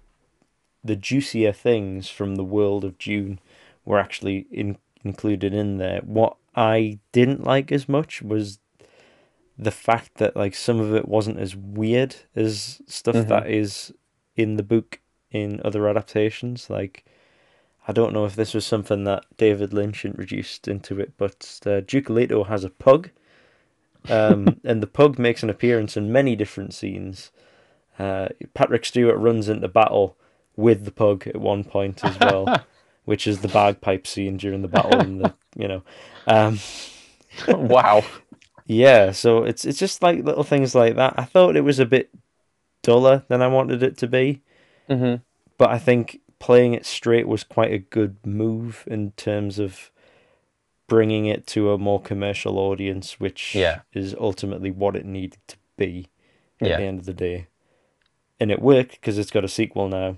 the juicier things from the world of dune were actually in, included in there what i didn't like as much was the fact that like some of it wasn't as weird as stuff Mhm. that is in the book in other adaptations like i don't know if this was something that david lynch introduced into it but uh, duke leto has a pug um, and the pug makes an appearance in many different scenes. Uh, Patrick Stewart runs into battle with the pug at one point as well, which is the bagpipe scene during the battle. And the you know, um, wow. yeah. So it's it's just like little things like that. I thought it was a bit duller than I wanted it to be. Hmm but I think playing it straight was quite a good move in terms of bringing it to a more commercial audience, which Yeah. is ultimately what it needed to be at Yeah. the end of the day. And it worked because it's got a sequel now.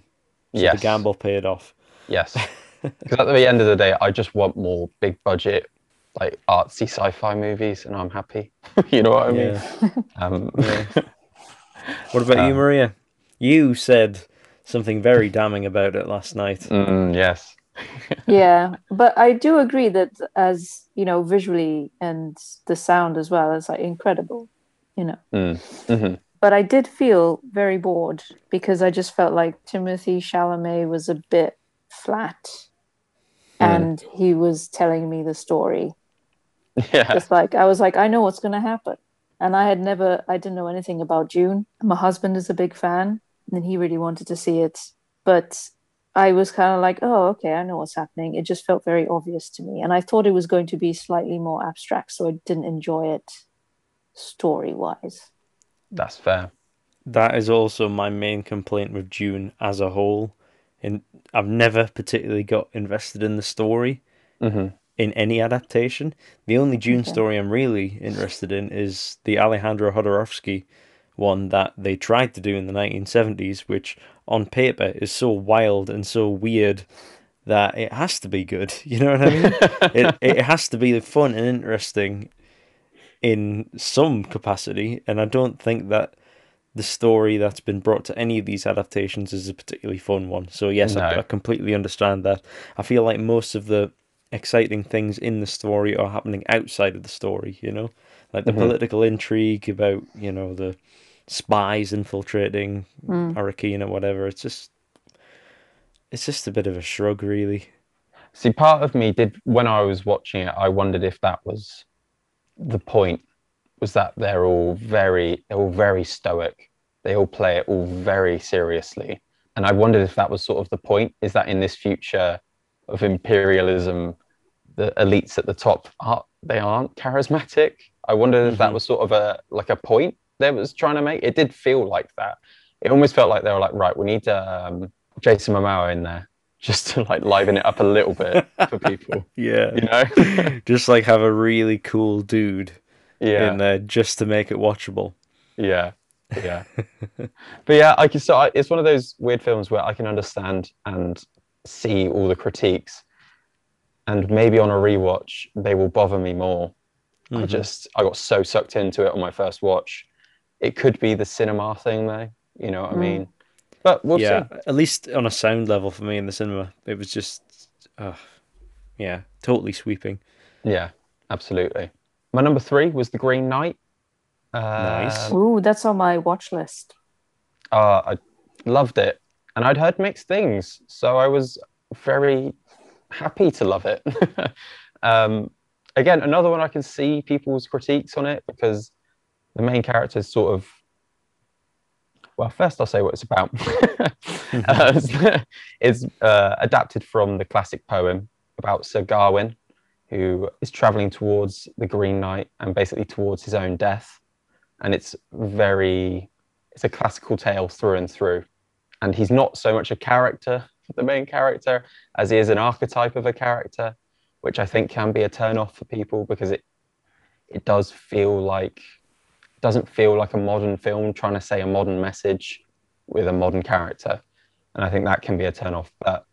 So Yes. the gamble paid off. Yes. Because at the end of the day, I just want more big budget, like artsy sci-fi movies, and I'm happy. you know what I mean? Yeah. Um, What about you, Um, Maria? You said something very damning about it last night. mm, yes. yeah but i do agree that as you know visually and the sound as well is like incredible you know Mm. hmm but i did feel very bored because i just felt like timothy chalamet was a bit flat Mm. and he was telling me the story Yeah. just like i was like i know what's going to happen and i had never i didn't know anything about dune my husband is a big fan and he really wanted to see it but i was kind of like oh okay i know what's happening it just felt very obvious to me and i thought it was going to be slightly more abstract so i didn't enjoy it story wise That's fair. That is also my main complaint with Dune as a whole. And I've never particularly got invested in the story hmm in any adaptation. The only Dune Okay. story I'm really interested in is the Alejandro Jodorowsky one that they tried to do in the 1970s, which on paper is so wild and so weird that it has to be good. You know what I mean? it it has to be fun and interesting in some capacity, and I don't think that the story that's been brought to any of these adaptations is a particularly fun one. So yes, I, No. I completely understand that. I feel like most of the exciting things in the story are happening outside of the story. You know, like the Mhm. political intrigue about you know the spies infiltrating Mm. Arrakeen or whatever. It's just it's just a bit of a shrug, really. See, part of me did when I was watching it, I wondered if that was the point. Was that they're all very, they're all very stoic. They all play it all very seriously, and I wondered if that was sort of the point. Is that in this future of imperialism, the elites at the top are they aren't charismatic? I wondered if that Mhm. was sort of a like a point they was trying to make. It did feel like that. It almost felt like they were like, right, we need um, Jason Momoa in there just to like liven it up a little bit for people, Yeah. you know? just like have a really cool dude yeah, in there just to make it watchable. yeah, yeah. but yeah, I can. So I, it's one of those weird films where I can understand and see all the critiques, and maybe on a rewatch they will bother me more. I Mhm. just I got so sucked into it on my first watch. It could be the cinema thing though, you know what I Mm. mean? But we'll yeah, see. at least on a sound level for me in the cinema, it was just, uh, yeah, totally sweeping. Yeah, absolutely. My number three was The Green Knight. Nice. Um, Ooh, that's on my watch list. uh, I loved it, and I'd heard mixed things, so I was very happy to love it. um, again, another one I can see people's critiques on it because the main character is sort of. Well, first I'll say what it's about. uh, it's it's, uh, adapted from the classic poem about Sir Gawain, who is traveling towards the Green Knight and basically towards his own death. And it's very it's a classical tale through and through. And he's not so much a character, the main character, as he is an archetype of a character, which I think can be a turn off for people because it it does feel like doesn't feel like a modern film trying to say a modern message with a modern character. And I think that can be a turn off. But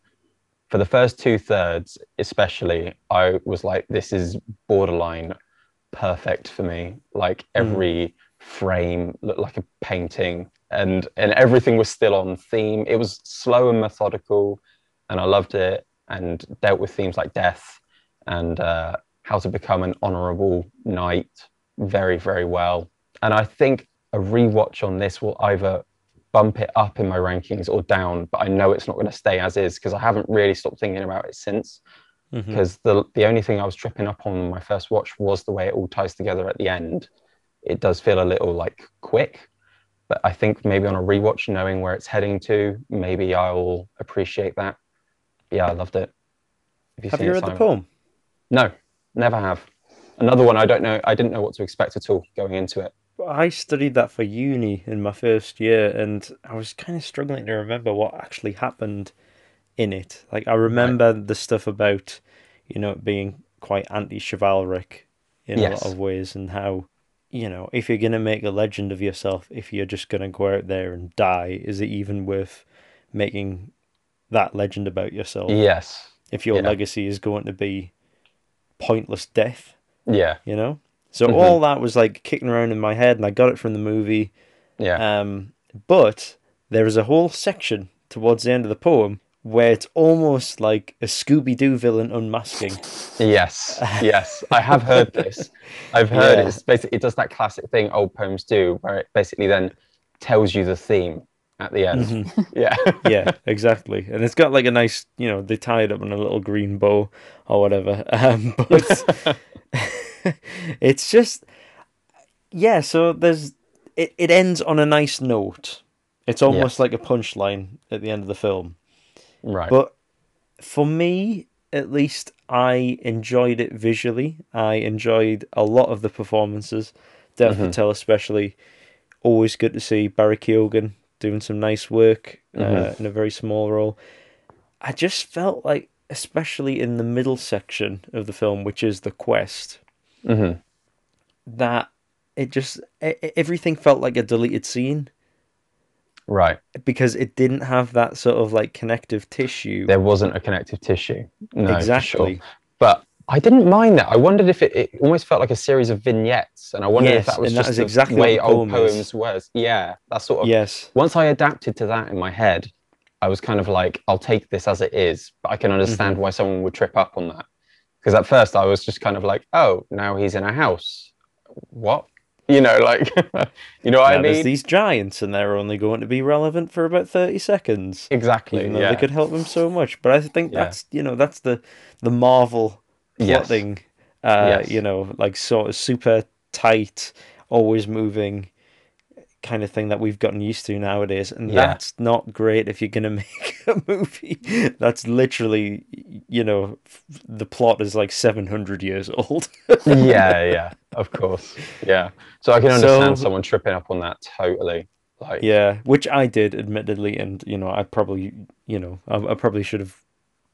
for the first two thirds, especially, I was like, this is borderline perfect for me. Like every frame looked like a painting and and everything was still on theme it was slow and methodical and i loved it and dealt with themes like death and uh, how to become an honorable knight very very well and i think a rewatch on this will either bump it up in my rankings or down but i know it's not going to stay as is because i haven't really stopped thinking about it since mm-hmm. because the the only thing I was tripping up on my first watch was the way it all ties together at the end. It does feel a little like quick, but I think maybe on a rewatch, knowing where it's heading to, maybe I'll appreciate that. Yeah, I loved it. Have you it, read the poem? No, never have. Another one I don't know. I didn't know what to expect at all going into it. I studied that for uni in my first year, and I was kind of struggling to remember what actually happened in it. Like I remember the stuff about, you know, being quite anti-chivalric in a lot of ways, and how, you know, if you're gonna make a legend of yourself, if you're just gonna go out there and die, is it even worth making that legend about yourself? Yes. If your Yeah. legacy is going to be pointless death Yeah. you know so Mhm. all that was like kicking around in my head and i got it from the movie Yeah. um but there is a whole section towards the end of the poem where it's almost like a scooby-doo villain unmasking Yes, yes, I have heard this. I've heard Yeah. it's basically it does that classic thing old poems do, where it basically then tells you the theme at the end. Mhm. Yeah, yeah exactly and it's got like a nice you know they tie it up in a little green bow or whatever um but it's just yeah so there's it, it ends on a nice note it's almost Yes. like a punchline at the end of the film right. But for me, at least, I enjoyed it visually. I enjoyed a lot of the performances. Dev Mhm. Patel, especially, always good to see Barry Keoghan doing some nice work uh, Mhm. in a very small role. I just felt like, especially in the middle section of the film, which is the quest, hmm that it just e- everything felt like a deleted scene Right. because it didn't have that sort of like connective tissue. There wasn't a connective tissue. No, exactly. sure. But I didn't mind that. I wondered if it, it almost felt like a series of vignettes, and I wondered Yes, if that was that just the exactly way the old poem is. poems was. Yeah, that sort of. Yes. Once I adapted to that in my head, I was kind of like, I'll take this as it is, but I can understand Mm-hmm. why someone would trip up on that. Because at first I was just kind of like, oh, now he's in a house. What? You know, like, you know what I Now, there's mean? these giants, and they're only going to be relevant for about thirty seconds, Exactly. even though yeah. they could help him so much. But I think Yeah. that's you know that's the the Marvel Yes. plotting, uh, Yes. you know, like sort of super tight, always moving kind of thing that we've gotten used to nowadays, and Yeah. that's not great if you're gonna make a movie that's literally, you know, the plot is like seven hundred years old. yeah, yeah, of course. Yeah. So I can understand So- someone tripping up on that totally. Like, Yeah, which I did, admittedly, and you know, I probably, you know, I, I probably should have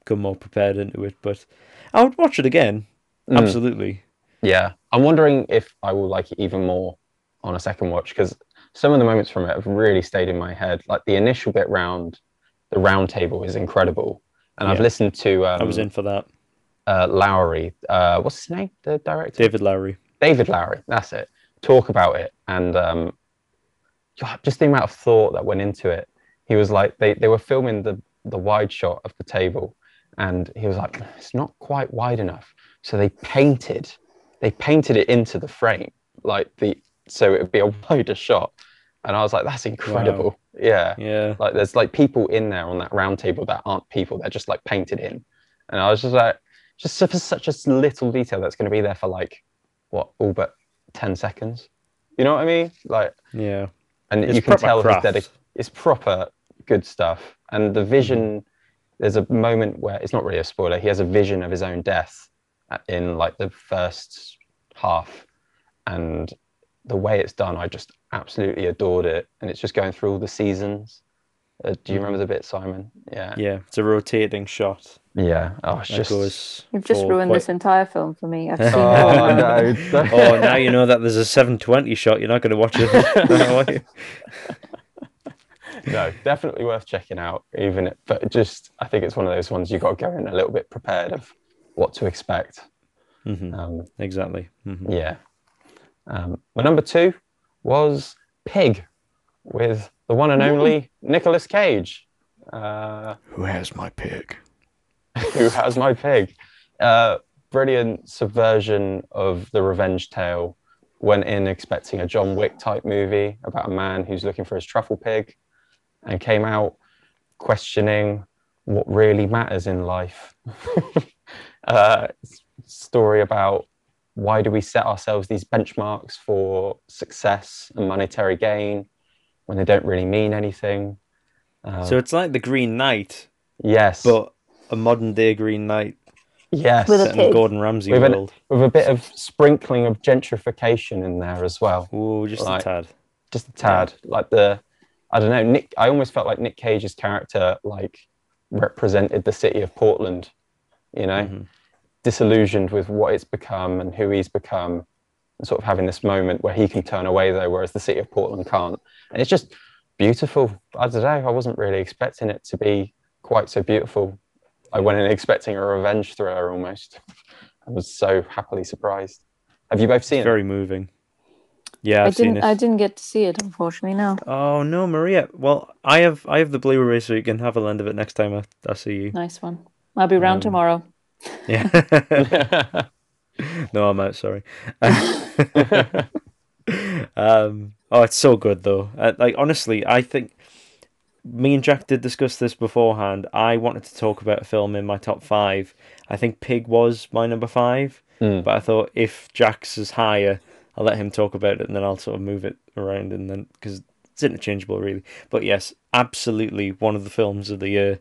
come more prepared into it, but I would watch it again. mm, Absolutely. yeah. I'm wondering if I will like it even more on a second watch because some of the moments from it have really stayed in my head. Like the initial bit round the round table is incredible. And I've listened to um, I was in for that. uh, Lowery. Uh, what's his name? The director? David Lowery. David Lowery, that's it. Talk about it, and um, just the amount of thought that went into it. He was like, they, they were filming the the wide shot of the table, and he was like, it's not quite wide enough. So they painted, they painted it into the frame, like the so it would be a wider shot. And I was like, that's incredible. Yeah. Yeah. Like there's like people in there on that round table that aren't people, they're just like painted in. And I was just like, just for such a little detail that's going to be there for like what all but 10 seconds. You know what I mean? Like, Yeah. and It's you can tell dedic- it's proper good stuff. And the vision, Mm-hmm. there's a moment where it's not really a spoiler. He has a vision of his own death uh, in like the first half. And the way it's done, I just absolutely adored it. And it's just going through all the seasons. Uh, do you remember the bit, Simon? Yeah. Mm-hmm. Yeah. It's a rotating shot Yeah. Oh, it's that just. goes. You've just ruined quite- this entire film for me. I've seen Oh, no. Oh, now you know that there's a 720 shot. You're not going to watch it. now, are you? no, definitely worth checking out. Even, if, but just I think it's one of those ones you got to go in a little bit prepared of what to expect. Mhm, Um, Exactly. Mhm. yeah. Um, my number two was Pig, with the one and only Nicolas Cage. Uh, Who has my pig? who has my pig? Uh, brilliant subversion of the revenge tale. Went in expecting a John Wick type movie about a man who's looking for his truffle pig, and came out questioning what really matters in life. uh, story about why do we set ourselves these benchmarks for success and monetary gain when they don't really mean anything. Uh, So it's like the Green Knight, yes, but a modern day Green Knight. Yes, With a Set in the. Gordon Ramsay With an- world. with a bit of sprinkling of gentrification in there as well. Ooh, just Like- a tad. Just a tad. Like the, I don't know, Nick. I almost felt like Nick Cage's character like represented the city of Portland. You know, Mhm. Disillusioned with what it's become and who he's become, and sort of having this moment where he can turn away though, whereas the city of Portland can't. And it's just beautiful. I don't know. I wasn't really expecting it to be quite so beautiful. I went in expecting a revenge thriller almost. I was so happily surprised. Have you both seen it? Very moving. Yeah, I I've seen didn't. it. I didn't get to see it, unfortunately. No. Oh no, Maria. Well, I have I have the Blu-ray, so you can have a lend of it next time I, I see you. Nice one. I'll be around Um, tomorrow. Yeah. no, I'm out. Sorry. um. Oh, it's so good though. Uh, like honestly, I think me and Jack did discuss this beforehand. I wanted to talk about a film in my top five. I think Pig was my number five, Mm. but I thought if Jack's is higher, I'll let him talk about it, and then I'll sort of move it around, and then because it's interchangeable, really. But yes, absolutely one of the films of the year.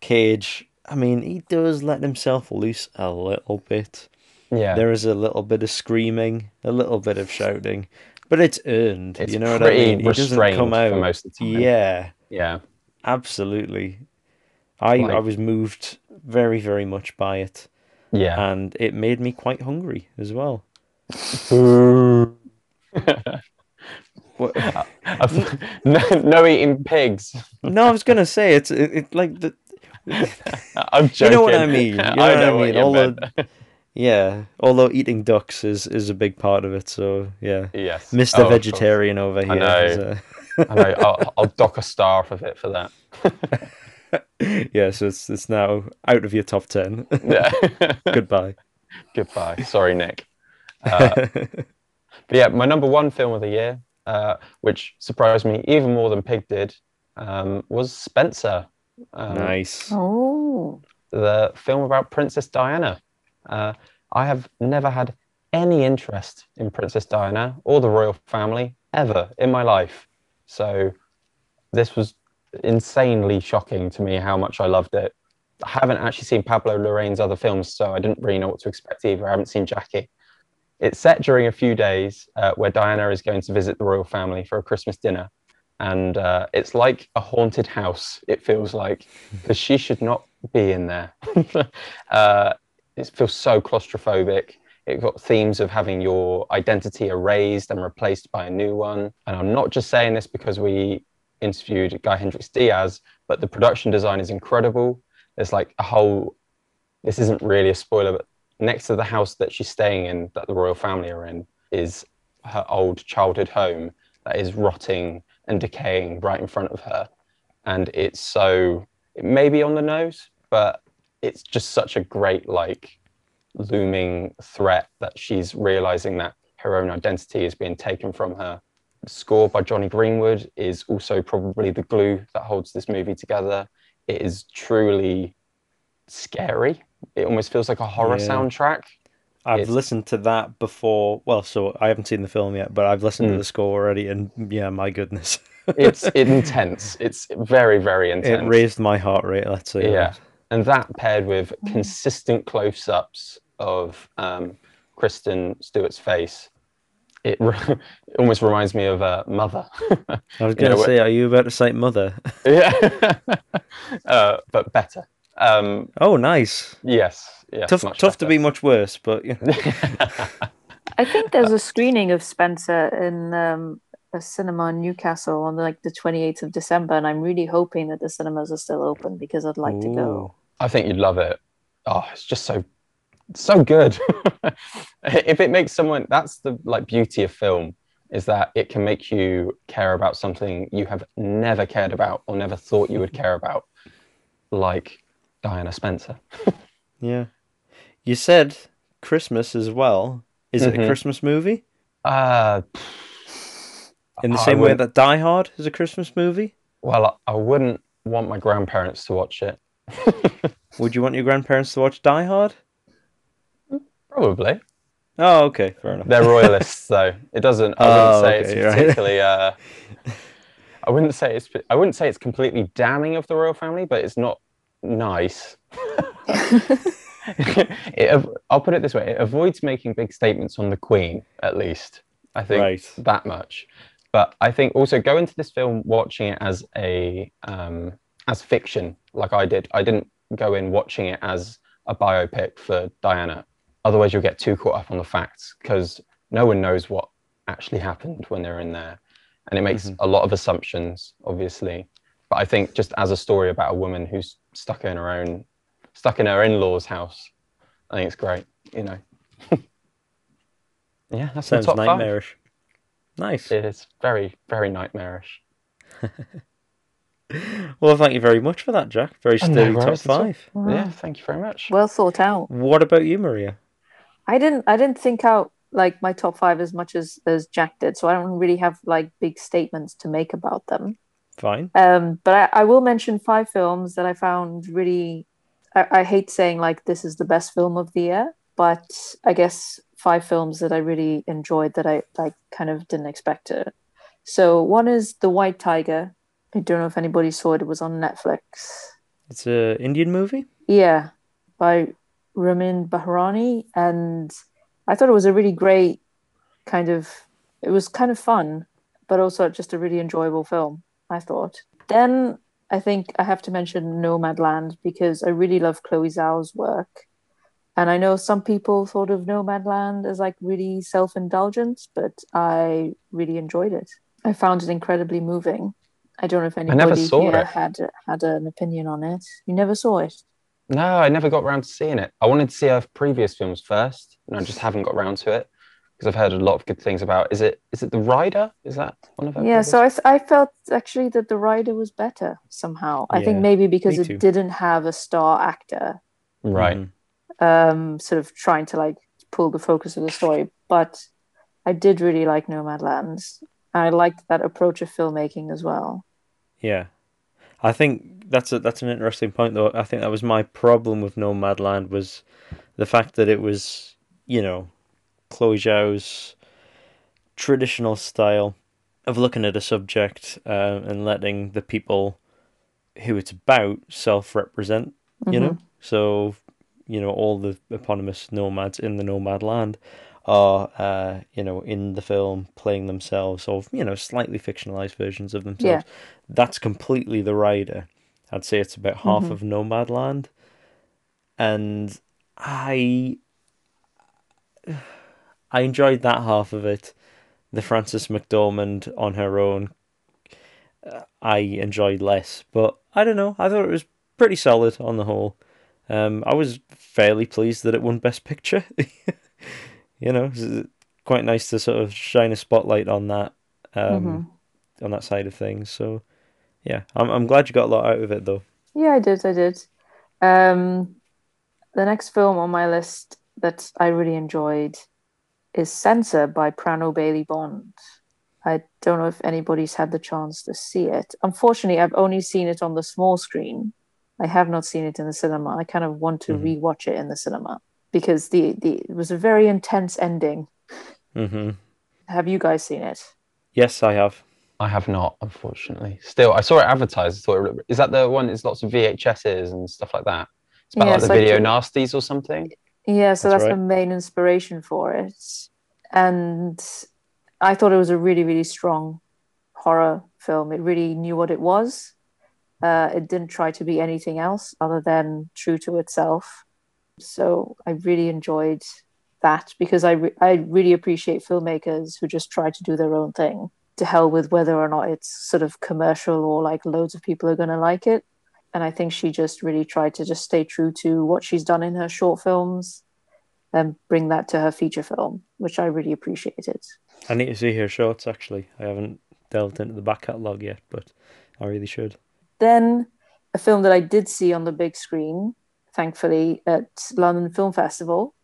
Cage. I mean, he does let himself loose a little bit. yeah. There is a little bit of screaming, a little bit of shouting, but it's earned. It's you know what I mean? He doesn't come for out. most of the time. Yeah, Yeah. absolutely. I I was moved very very much by it, Yeah. and it made me quite hungry as well. What- no, no eating pigs. no, I was gonna say it's it, it like the I'm joking. You know what I mean. You know I what I know what mean. you All meant. the- yeah. Although eating ducks is is a big part of it, so yeah. yes. Mister Oh. Vegetarian over here. know. is, uh, I know. I'll, I'll dock a star off of it for that. yeah, so it's it's now out of your top ten. Yeah. Goodbye. Goodbye. Sorry, Nick. Uh, but yeah, my number one film of the year, uh, which surprised me even more than Pig did, um, was Spencer. Um, nice. Oh. the film about Princess Diana. Uh, I have never had any interest in Princess Diana or the royal family ever in my life. So this was insanely shocking to me how much I loved it. I haven't actually seen Pablo Larraín's other films, so I didn't really know what to expect either. I haven't seen Jackie. It's set during a few days uh, where Diana is going to visit the royal family for a Christmas dinner. And uh, it's like a haunted house, it feels like, because she should not be in there. uh, it feels so claustrophobic. It got themes of having your identity erased and replaced by a new one. And I'm not just saying this because we interviewed Guy Hendrix Dyas, but the production design is incredible. There's like a whole, this isn't really a spoiler, but next to the house that she's staying in, that the royal family are in, is her old childhood home that is rotting and decaying right in front of her. And it's so, it may be on the nose, but it's just such a great, like, looming threat that she's realizing that her own identity is being taken from her. The score by Jonny Greenwood is also probably the glue that holds this movie together. It is truly scary. It almost feels like a horror Yeah. soundtrack. I've It's- listened to that before. Well, so I haven't seen the film yet, but I've listened to Mm. the score already, and yeah, my goodness, It's it's intense. It's very very intense. it raised my heart rate. Let's say. Yeah. that. and that paired with consistent close-ups of um, Kristen Stewart's face, it, re- it almost reminds me of uh, Mother. I was going know to what- say, are you about to cite Mother? yeah, uh, but better. Um, oh, nice. yes, yes. tough, much tough to be much worse, but you know. I think there's a screening of Spencer in um, a cinema in Newcastle on like the 28th of December, and I'm really hoping that the cinemas are still open because I'd like to go. I think you'd love it. Oh, it's just so so good. if it makes someone that's the like beauty of film is that it can make you care about something you have never cared about or never thought you would care about. Like Diana Spencer. Yeah. You said Christmas as well. Is it a Mhm. Christmas movie? Uh In the I same way that Die Hard is a Christmas movie? well, I wouldn't want my grandparents to watch it. Would you want your grandparents to watch Die Hard? Probably. Oh, okay, fair enough. They're royalists, though. It doesn't. I Oh, wouldn't say okay, it's right. particularly. Uh, I wouldn't say it's. I wouldn't say it's completely damning of the royal family, but it's not nice. it, I'll put it this way: it avoids making big statements on the Queen, at least. I think Right. that much. But I think also go into this film watching it as a um, as fiction, like I did. I didn't go in watching it as a biopic for Diana. Otherwise, you'll get too caught up on the facts because no one knows what actually happened when they're in there, and it makes Mhm. a lot of assumptions, obviously. But I think just as a story about a woman who's stuck in her own, stuck in her in-laws' house, I think it's great. You know. yeah, that Sounds top five. nightmarish. Nice. It is very, very nightmarish. Well, thank you very much for that, Jack. Very Oh, no sturdy top worries at five. Yeah, thank you very much. Well thought out. What about you, Maria? I didn't I didn't think out like my top five as much as as Jack did, so I don't really have like big statements to make about them. Fine. Um, but I, I will mention five films that I found really. I, I hate saying like this is the best film of the year, but I guess five films that I really enjoyed that I like kind of didn't expect to. So one is The White Tiger. I don't know if anybody saw it. It was on Netflix. It's a Indian movie. Yeah, by Ramin Bahrani, and I thought it was a really great kind of. It was kind of fun, but also just a really enjoyable film. I thought. Then I think I have to mention Nomadland because I really love Chloe Zhao's work, and I know some people thought of Nomadland as like really self-indulgent, but I really enjoyed it. I found it incredibly moving. I don't know if anybody here it. had had an opinion on it. You never saw it. No, I never got around to seeing it. I wanted to see her previous films first, and I just haven't got around to it because I've heard a lot of good things about. Is it? Is it The Rider? Is that one of them? Yeah, previous- so I, th- I felt actually that the rider was better somehow. I think maybe because it didn't have a star actor right. Mhm. um, sort of trying to like pull the focus of the story. But I did really like Nomadland. I liked that approach of filmmaking as well. Yeah, I think that's a that's an interesting point though. I think that was my problem with Nomadland was the fact that it was you know Chloe Zhao's traditional style of looking at a subject uh, and letting the people who it's about self-represent. You know, so you know all the eponymous nomads in the nomad land are uh, you know in the film playing themselves or you know slightly fictionalized versions of themselves Yeah. that's completely the rider i'd say it's about half Mhm. of nomadland and i i enjoyed that half of it the frances mcdormand on her own uh, i enjoyed less but i don't know i thought it was pretty solid on the whole um, I was fairly pleased that it won Best Picture. you know, it's quite nice to sort of shine a spotlight on that, um, Mhm. on that side of things. So, yeah, I'm I'm glad you got a lot out of it though. Yeah, I did. I did. Um, the next film on my list that I really enjoyed is Censor by Prano Bailey Bond. I don't know if anybody's had the chance to see it. Unfortunately, I've only seen it on the small screen. I have not seen it in the cinema. I kind of want to Mhm. rewatch it in the cinema because the, the it was a very intense ending. hmm Have you guys seen it? Yes, I have. I have not, unfortunately. Still, I saw it advertised. I thought, it, is that the one? It's lots of VHSs and stuff like that. It's about Yeah, like it's the like video the- nasties or something. Yeah, so That's that's, right. the main inspiration for it. And I thought it was a really, really strong horror film. It really knew what it was. Uh, it didn't try to be anything else other than true to itself. So I really enjoyed that because I, re- I really appreciate filmmakers who just try to do their own thing. To hell with whether or not it's sort of commercial or like loads of people are going to like it. And I think she just really tried to just stay true to what she's done in her short films and bring that to her feature film, which I really appreciated. I need to see her shorts actually. I haven't delved into the back catalogue yet, but I really should. Then a film that I did see on the big screen, thankfully, at London Film Festival,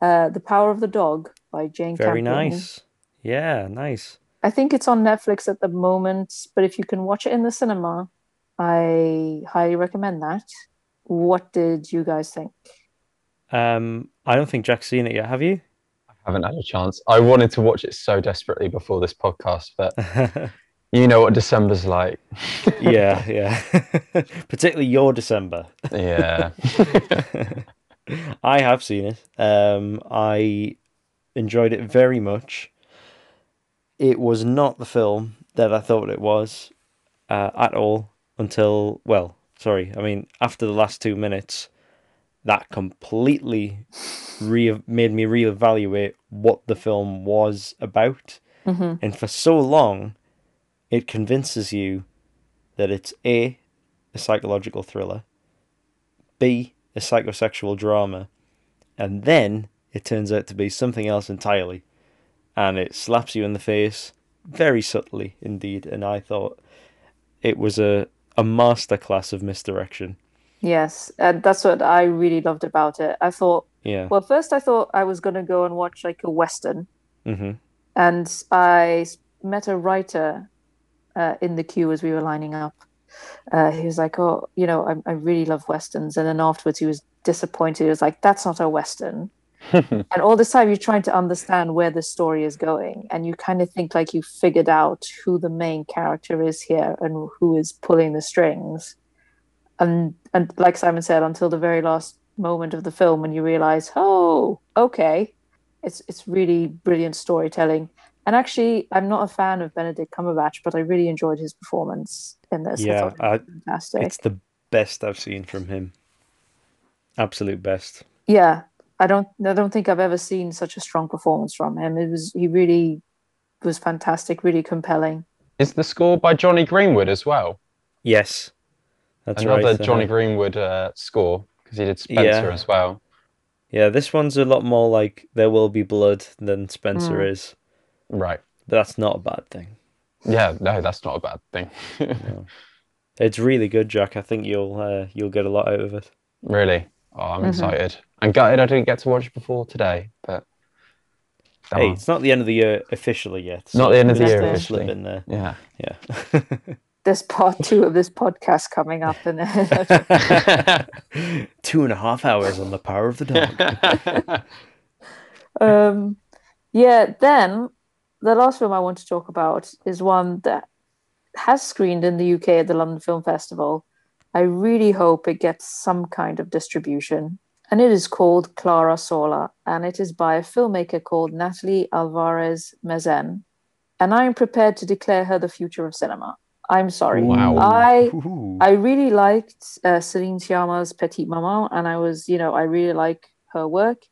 uh, The Power of the Dog by Jane Very Campion. nice. Yeah, nice. I think it's on Netflix at the moment, but if you can watch it in the cinema, I highly recommend that. What did you guys think? Um, I don't think Jack's seen it yet. Have you? I haven't had a chance. I wanted to watch it so desperately before this podcast, but you know what December's like. yeah, yeah. Particularly your December. yeah. I have seen it. Um, I enjoyed it very much. It was not the film that I thought it was uh, at all until, well, sorry, I mean, after the last two minutes, that completely re- made me reevaluate what the film was about. hmm And for so long, it convinces you that it's A, a psychological thriller, B, a psychosexual drama, and then it turns out to be something else entirely. And it slaps you in the face very subtly indeed. And I thought it was a, a masterclass of misdirection. Yes, and that's what I really loved about it. I thought, Yeah. well, first I thought I was going to go and watch like a Western, hmm and I met a writer uh, in the queue as we were lining up. Uh, he was like, "Oh, you know, I, I really love westerns," and then afterwards he was disappointed. He was like, "That's not a western." and all this time you're trying to understand where the story is going, and you kind of think like you figured out who the main character is here and who is pulling the strings. And and like Simon said, until the very last moment of the film, when you realize, oh, okay, it's it's really brilliant storytelling. And actually, I'm not a fan of Benedict Cumberbatch, but I really enjoyed his performance in this. Yeah, thought it I, was fantastic. it's the best I've seen from him. Absolute best. Yeah, I don't I don't think I've ever seen such a strong performance from him. It was he really was fantastic, really compelling. Is the score by Jonny Greenwood as well? Yes, that's Another right. Jonny uh, Greenwood uh, score because he did Spencer Yeah. as well. Yeah, this one's a lot more like There Will Be Blood than Spencer Mm. is. Right. But that's not a bad thing. Yeah, no, that's not a bad thing. It's really good, Jack. I think you'll uh, you'll get a lot out of it. really. Oh, I'm Mhm. excited. I'm gutted I didn't get to watch it before today, but Hey, on. it's not the end of the year officially yet. Not the end of the year still officially. in there. yeah. Yeah. There's part two of this podcast coming up, and Two and a half hours on the power of the dog. um, yeah. Then the last film I want to talk about is one that has screened in the UK at the London Film Festival. I really hope it gets some kind of distribution. And it is called Clara Sola, and it is by a filmmaker called Nathalie Álvarez Mesén. And I am prepared to declare her the future of cinema. I'm sorry. Wow. I Ooh. I really liked uh, Celine Sciamma's Petite Maman, and I was, you know, I really like her work.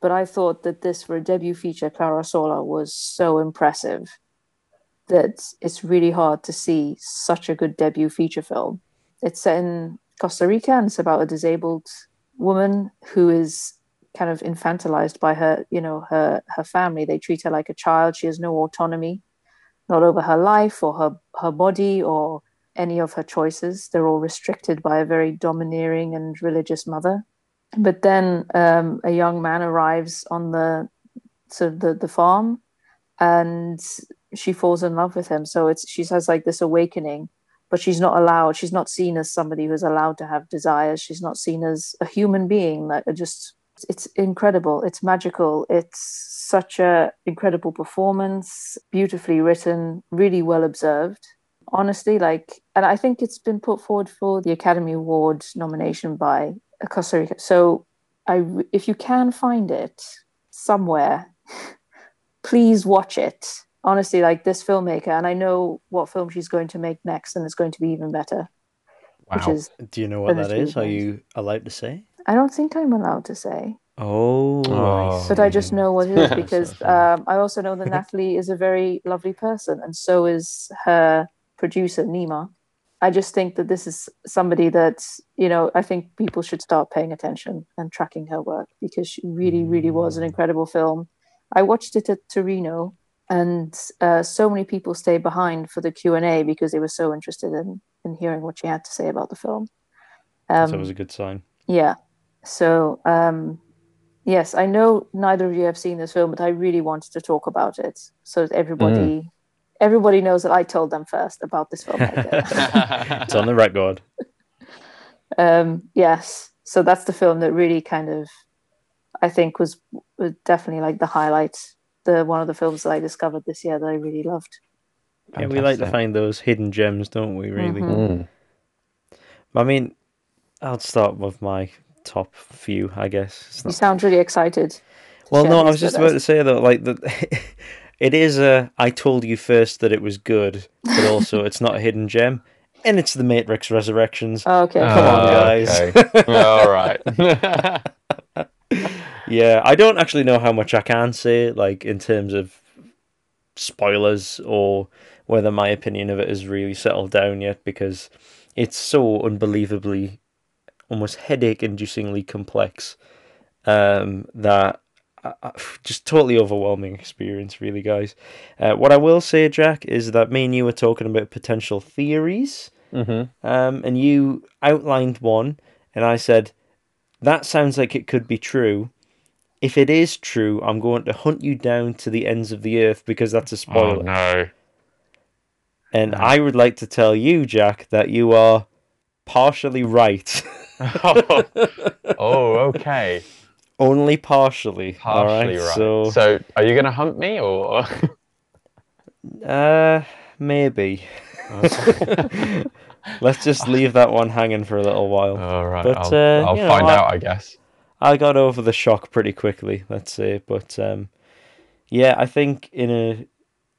But I thought that this, for a debut feature, Clara Sola, was so impressive that it's really hard to see such a good debut feature film. It's set in Costa Rica, and it's about a disabled woman who is kind of infantilized by her, you know, her her family. They treat her like a child. She has no autonomy, not over her life or her her body or any of her choices. They're all restricted by a very domineering and religious mother. But then um, a young man arrives on the sort of the, the farm, and she falls in love with him. So it's she has like this awakening, but she's not allowed. She's not seen as somebody who's allowed to have desires. She's not seen as a human being. Like just it's incredible. It's magical. It's such a incredible performance, beautifully written, really well observed honestly like and i think it's been put forward for the academy award nomination by costa rica so i if you can find it somewhere please watch it honestly like this filmmaker and i know what film she's going to make next and it's going to be even better which Wow. is Do you know what that is? Finished? Are you allowed to say? i don't think i'm allowed to say Oh, Oh. but i just know what it is because funny. um, i also know that natalie is a very lovely person and so is her producer nima i just think that this is somebody that you know i think people should start paying attention and tracking her work because she really really was an incredible film i watched it at torino and uh, so many people stayed behind for the q&a because they were so interested in, in hearing what she had to say about the film that's um, always a good sign. yeah. So, um, yes, I know neither of you have seen this film, but I really wanted to talk about it so that everybody everybody knows that I told them first about this film. It's on the record. um, yes. So that's the film that really kind of I think was, was definitely like the highlight, the one of the films that I discovered this year that I really loved. Yeah, we like to find those hidden gems, don't we? Really. Mhm. Mm. I mean, I'll start with my top few, I guess. It's You sound really excited. Well, no, I was just about us. to say though, like that. it is a. I told you first that it was good, but also it's not a hidden gem, and it's the Matrix Resurrections. Oh, okay. Come on, Oh, guys. okay. All right. Yeah, I don't actually know how much I can say, like in terms of spoilers or whether my opinion of it is really settled down yet, because it's so unbelievably, almost headache-inducingly complex, um, that I, I- just totally overwhelming experience, really, guys. Uh, what I will say, Jack, is that me and you were talking about potential theories hmm um, and you outlined one, and I said, That sounds like it could be true. If it is true, I'm going to hunt you down to the ends of the earth because that's a spoiler. Oh no. And I would like to tell you, Jack, that you are partially right. oh, okay. Only partially. all Partially right. So, So, are you going to hunt me or? uh, maybe. Let's just leave that one hanging for a little while. All right. But, I'll, uh, I'll you know, find I- out, I guess. I got over the shock pretty quickly, let's say. But um, yeah, I think in a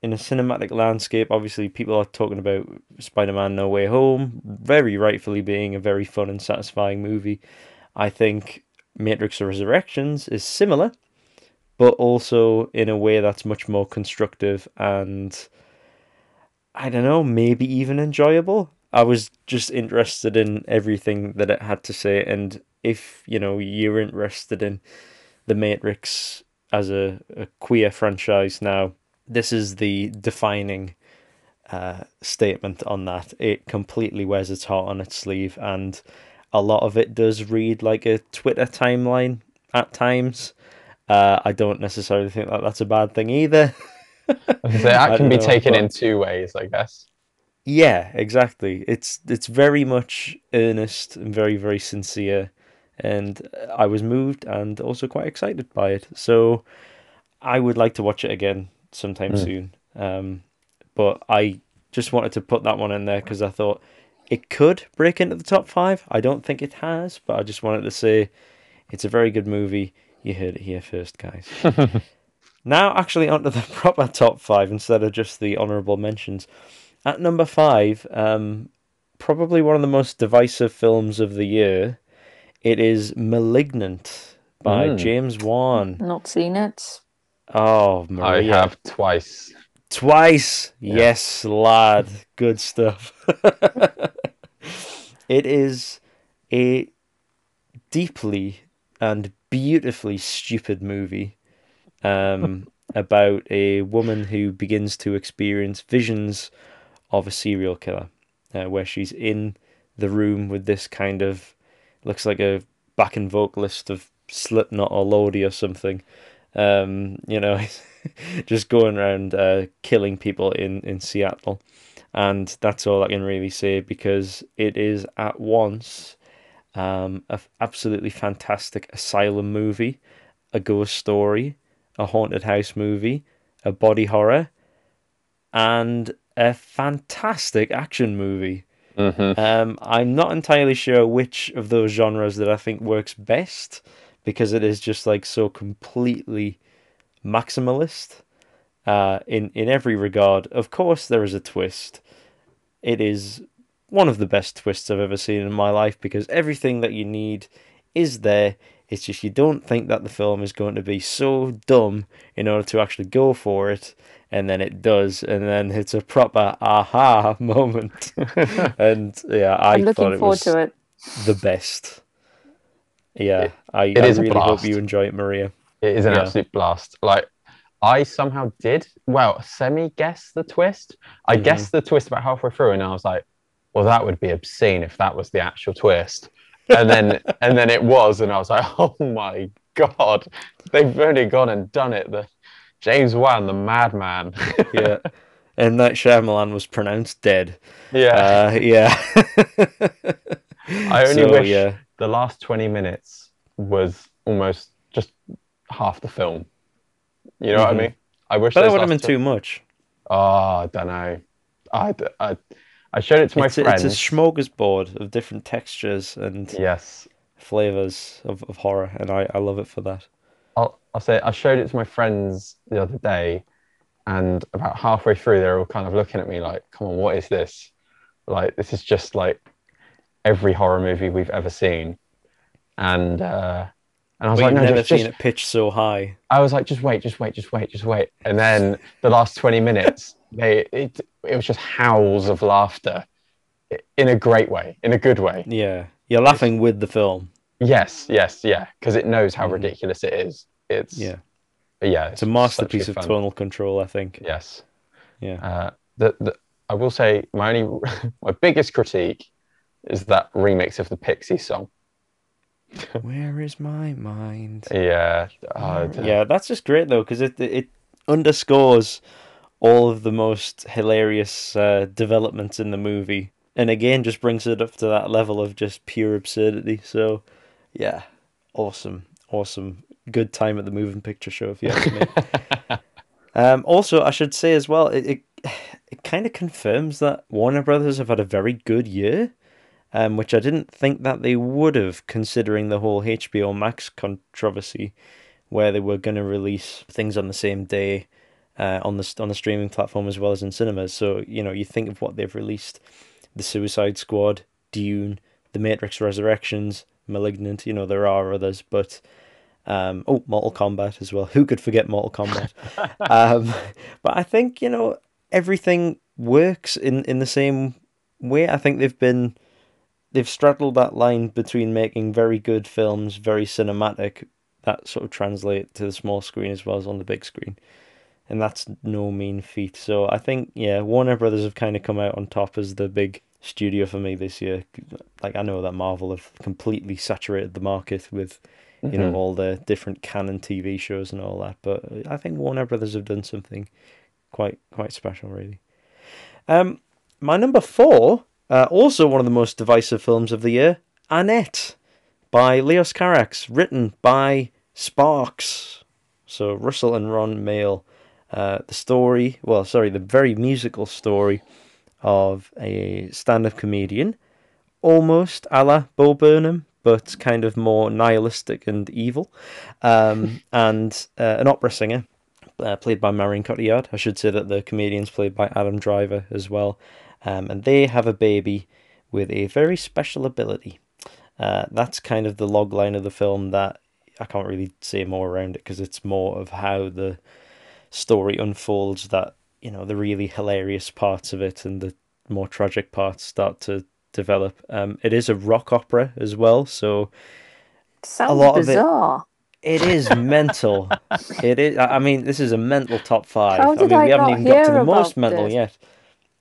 in a cinematic landscape, obviously people are talking about Spider-Man: No Way Home, very rightfully being a very fun and satisfying movie. I think Matrix Resurrections is similar, but also in a way that's much more constructive and I don't know, maybe even enjoyable. I was just interested in everything that it had to say, and if you know you're interested in the Matrix as a, a queer franchise now, this is the defining uh, statement on that. It completely wears its heart on its sleeve, and a lot of it does read like a Twitter timeline at times. Uh, I don't necessarily think that that's a bad thing either. So that can be know, taken but- in two ways, I guess. Yeah, exactly. It's it's very much earnest and very very sincere, and I was moved and also quite excited by it. So I would like to watch it again sometime Mm. soon. Um, but I just wanted to put that one in there because I thought it could break into the top five. I don't think it has, but I just wanted to say it's a very good movie. You heard it here first, guys. now, actually, onto the proper top five instead of just the honourable mentions. At number five, um, probably one of the most divisive films of the year. It is *Malignant* by Mm. James Wan. Not seen it. Oh, I have twice. twice. Yeah. Yes, lad. Good stuff. it is a deeply and beautifully stupid movie um, about a woman who begins to experience visions of a serial killer, uh, where she's in the room with this kind of looks like a backing vocalist of Slipknot or Lordi or something. Um, you know, just going around uh, killing people in in Seattle, and that's all I can really say because it is at once um, a f- absolutely fantastic asylum movie, a ghost story, a haunted house movie, a body horror, and a fantastic action movie. Hmm Um, I'm not entirely sure which of those genres that I think works best because it is just like so completely maximalist uh, in in every regard. Of course, there is a twist. It is one of the best twists I've ever seen in my life because everything that you need is there. It's just you don't think that the film is going to be so dumb in order to actually go for it, and then it does, and then it's a proper aha moment. and yeah, I I'm thought looking it forward was to it. the best. Yeah, It- I, it I is a really hope blast. you enjoy it, Maria. It is an Yeah. absolute blast. Like I somehow did well semi guess the twist. I Mhm. guessed the twist about halfway through, and I was like, "Well, that would be obscene if that was the actual twist." And then and then it was, and I was like, "Oh my god, they've only gone and done it." The James Wan, the madman. Yeah, and that Shyamalan was pronounced dead. yeah. Uh, yeah. I only So, wish yeah. the last twenty minutes was almost just half the film. You know what I Mhm. mean? I wish. But that would have been last tw- too much. Oh, I don't know. I I showed it to my It's a, friends. it's a smorgasbord of different textures and yes. flavors of, of horror, and I, I love it for that. I'll, I'll say I showed it to my friends the other day, and about halfway through, they're all kind of looking at me like, "Come on, what is this? Like, this is just like every horror movie we've ever seen." And uh, and I was But like, "No, never just, seen just it pitched so high. I was like, just wait, just wait, just wait, just wait. And then the last 20 minutes, they it, it was just howls of laughter in a great way, in a good way. Yeah, you're laughing with the film. Yes, yes, yeah, because it knows how Mhm. ridiculous it is. It's Yeah, yeah, it's a masterpiece of fun. tonal control. I think. Yes. Yeah. Uh, the, the I will say my only my biggest critique is that remix of the Pixie song. Where is my mind? Yeah, uh, Yeah, that's just great though, because it it underscores all of the most hilarious uh, developments in the movie, and again just brings it up to that level of just pure absurdity. So, yeah, awesome, awesome, good time at the moving picture show if you ask me. um, also, I should say as well, it it, it kind of confirms that Warner Brothers have had a very good year. Um, which I didn't think that they would have, considering the whole HBO Max controversy where they were going to release things on the same day uh, on the on the streaming platform as well as in cinemas. So you know, you think of what they've released: The Suicide Squad, Dune, The Matrix Resurrections, Malignant. You know, there are others, but um, oh, Mortal Kombat as well. Who could forget Mortal Kombat? um, but I think you know everything works in in the same way. I think they've been they've straddled that line between making very good films, very cinematic, that sort of translate to the small screen as well as on the big screen. And that's no mean feat. So I think, yeah, Warner Brothers have kind of come out on top as the big studio for me this year. Like, I know that Marvel have completely saturated the market with, you know, Mhm. all the different canon TV shows and all that. But I think Warner Brothers have done something quite, quite special, really. Um, my number four, uh, also one of the most divisive films of the year, Annette by Leos Carax, written by Sparks. So Russell and Ron Mael. Uh, the story, well, sorry, the very musical story of a stand up comedian, almost a la Bo Burnham, but kind of more nihilistic and evil, um, and uh, an opera singer. Uh, played by Marion Cotillard. I should say that the comedian's played by Adam Driver as well. Um, and they have a baby with a very special ability. Uh, that's kind of the log line of the film that I can't really say more around it because it's more of how the story unfolds that, you know, the really hilarious parts of it and the more tragic parts start to develop. Um, it is a rock opera as well, so Sounds lot of it. It is mental. It is. I I mean, this is a mental top five. How I did mean, I we haven't even got to the most mental this? yet.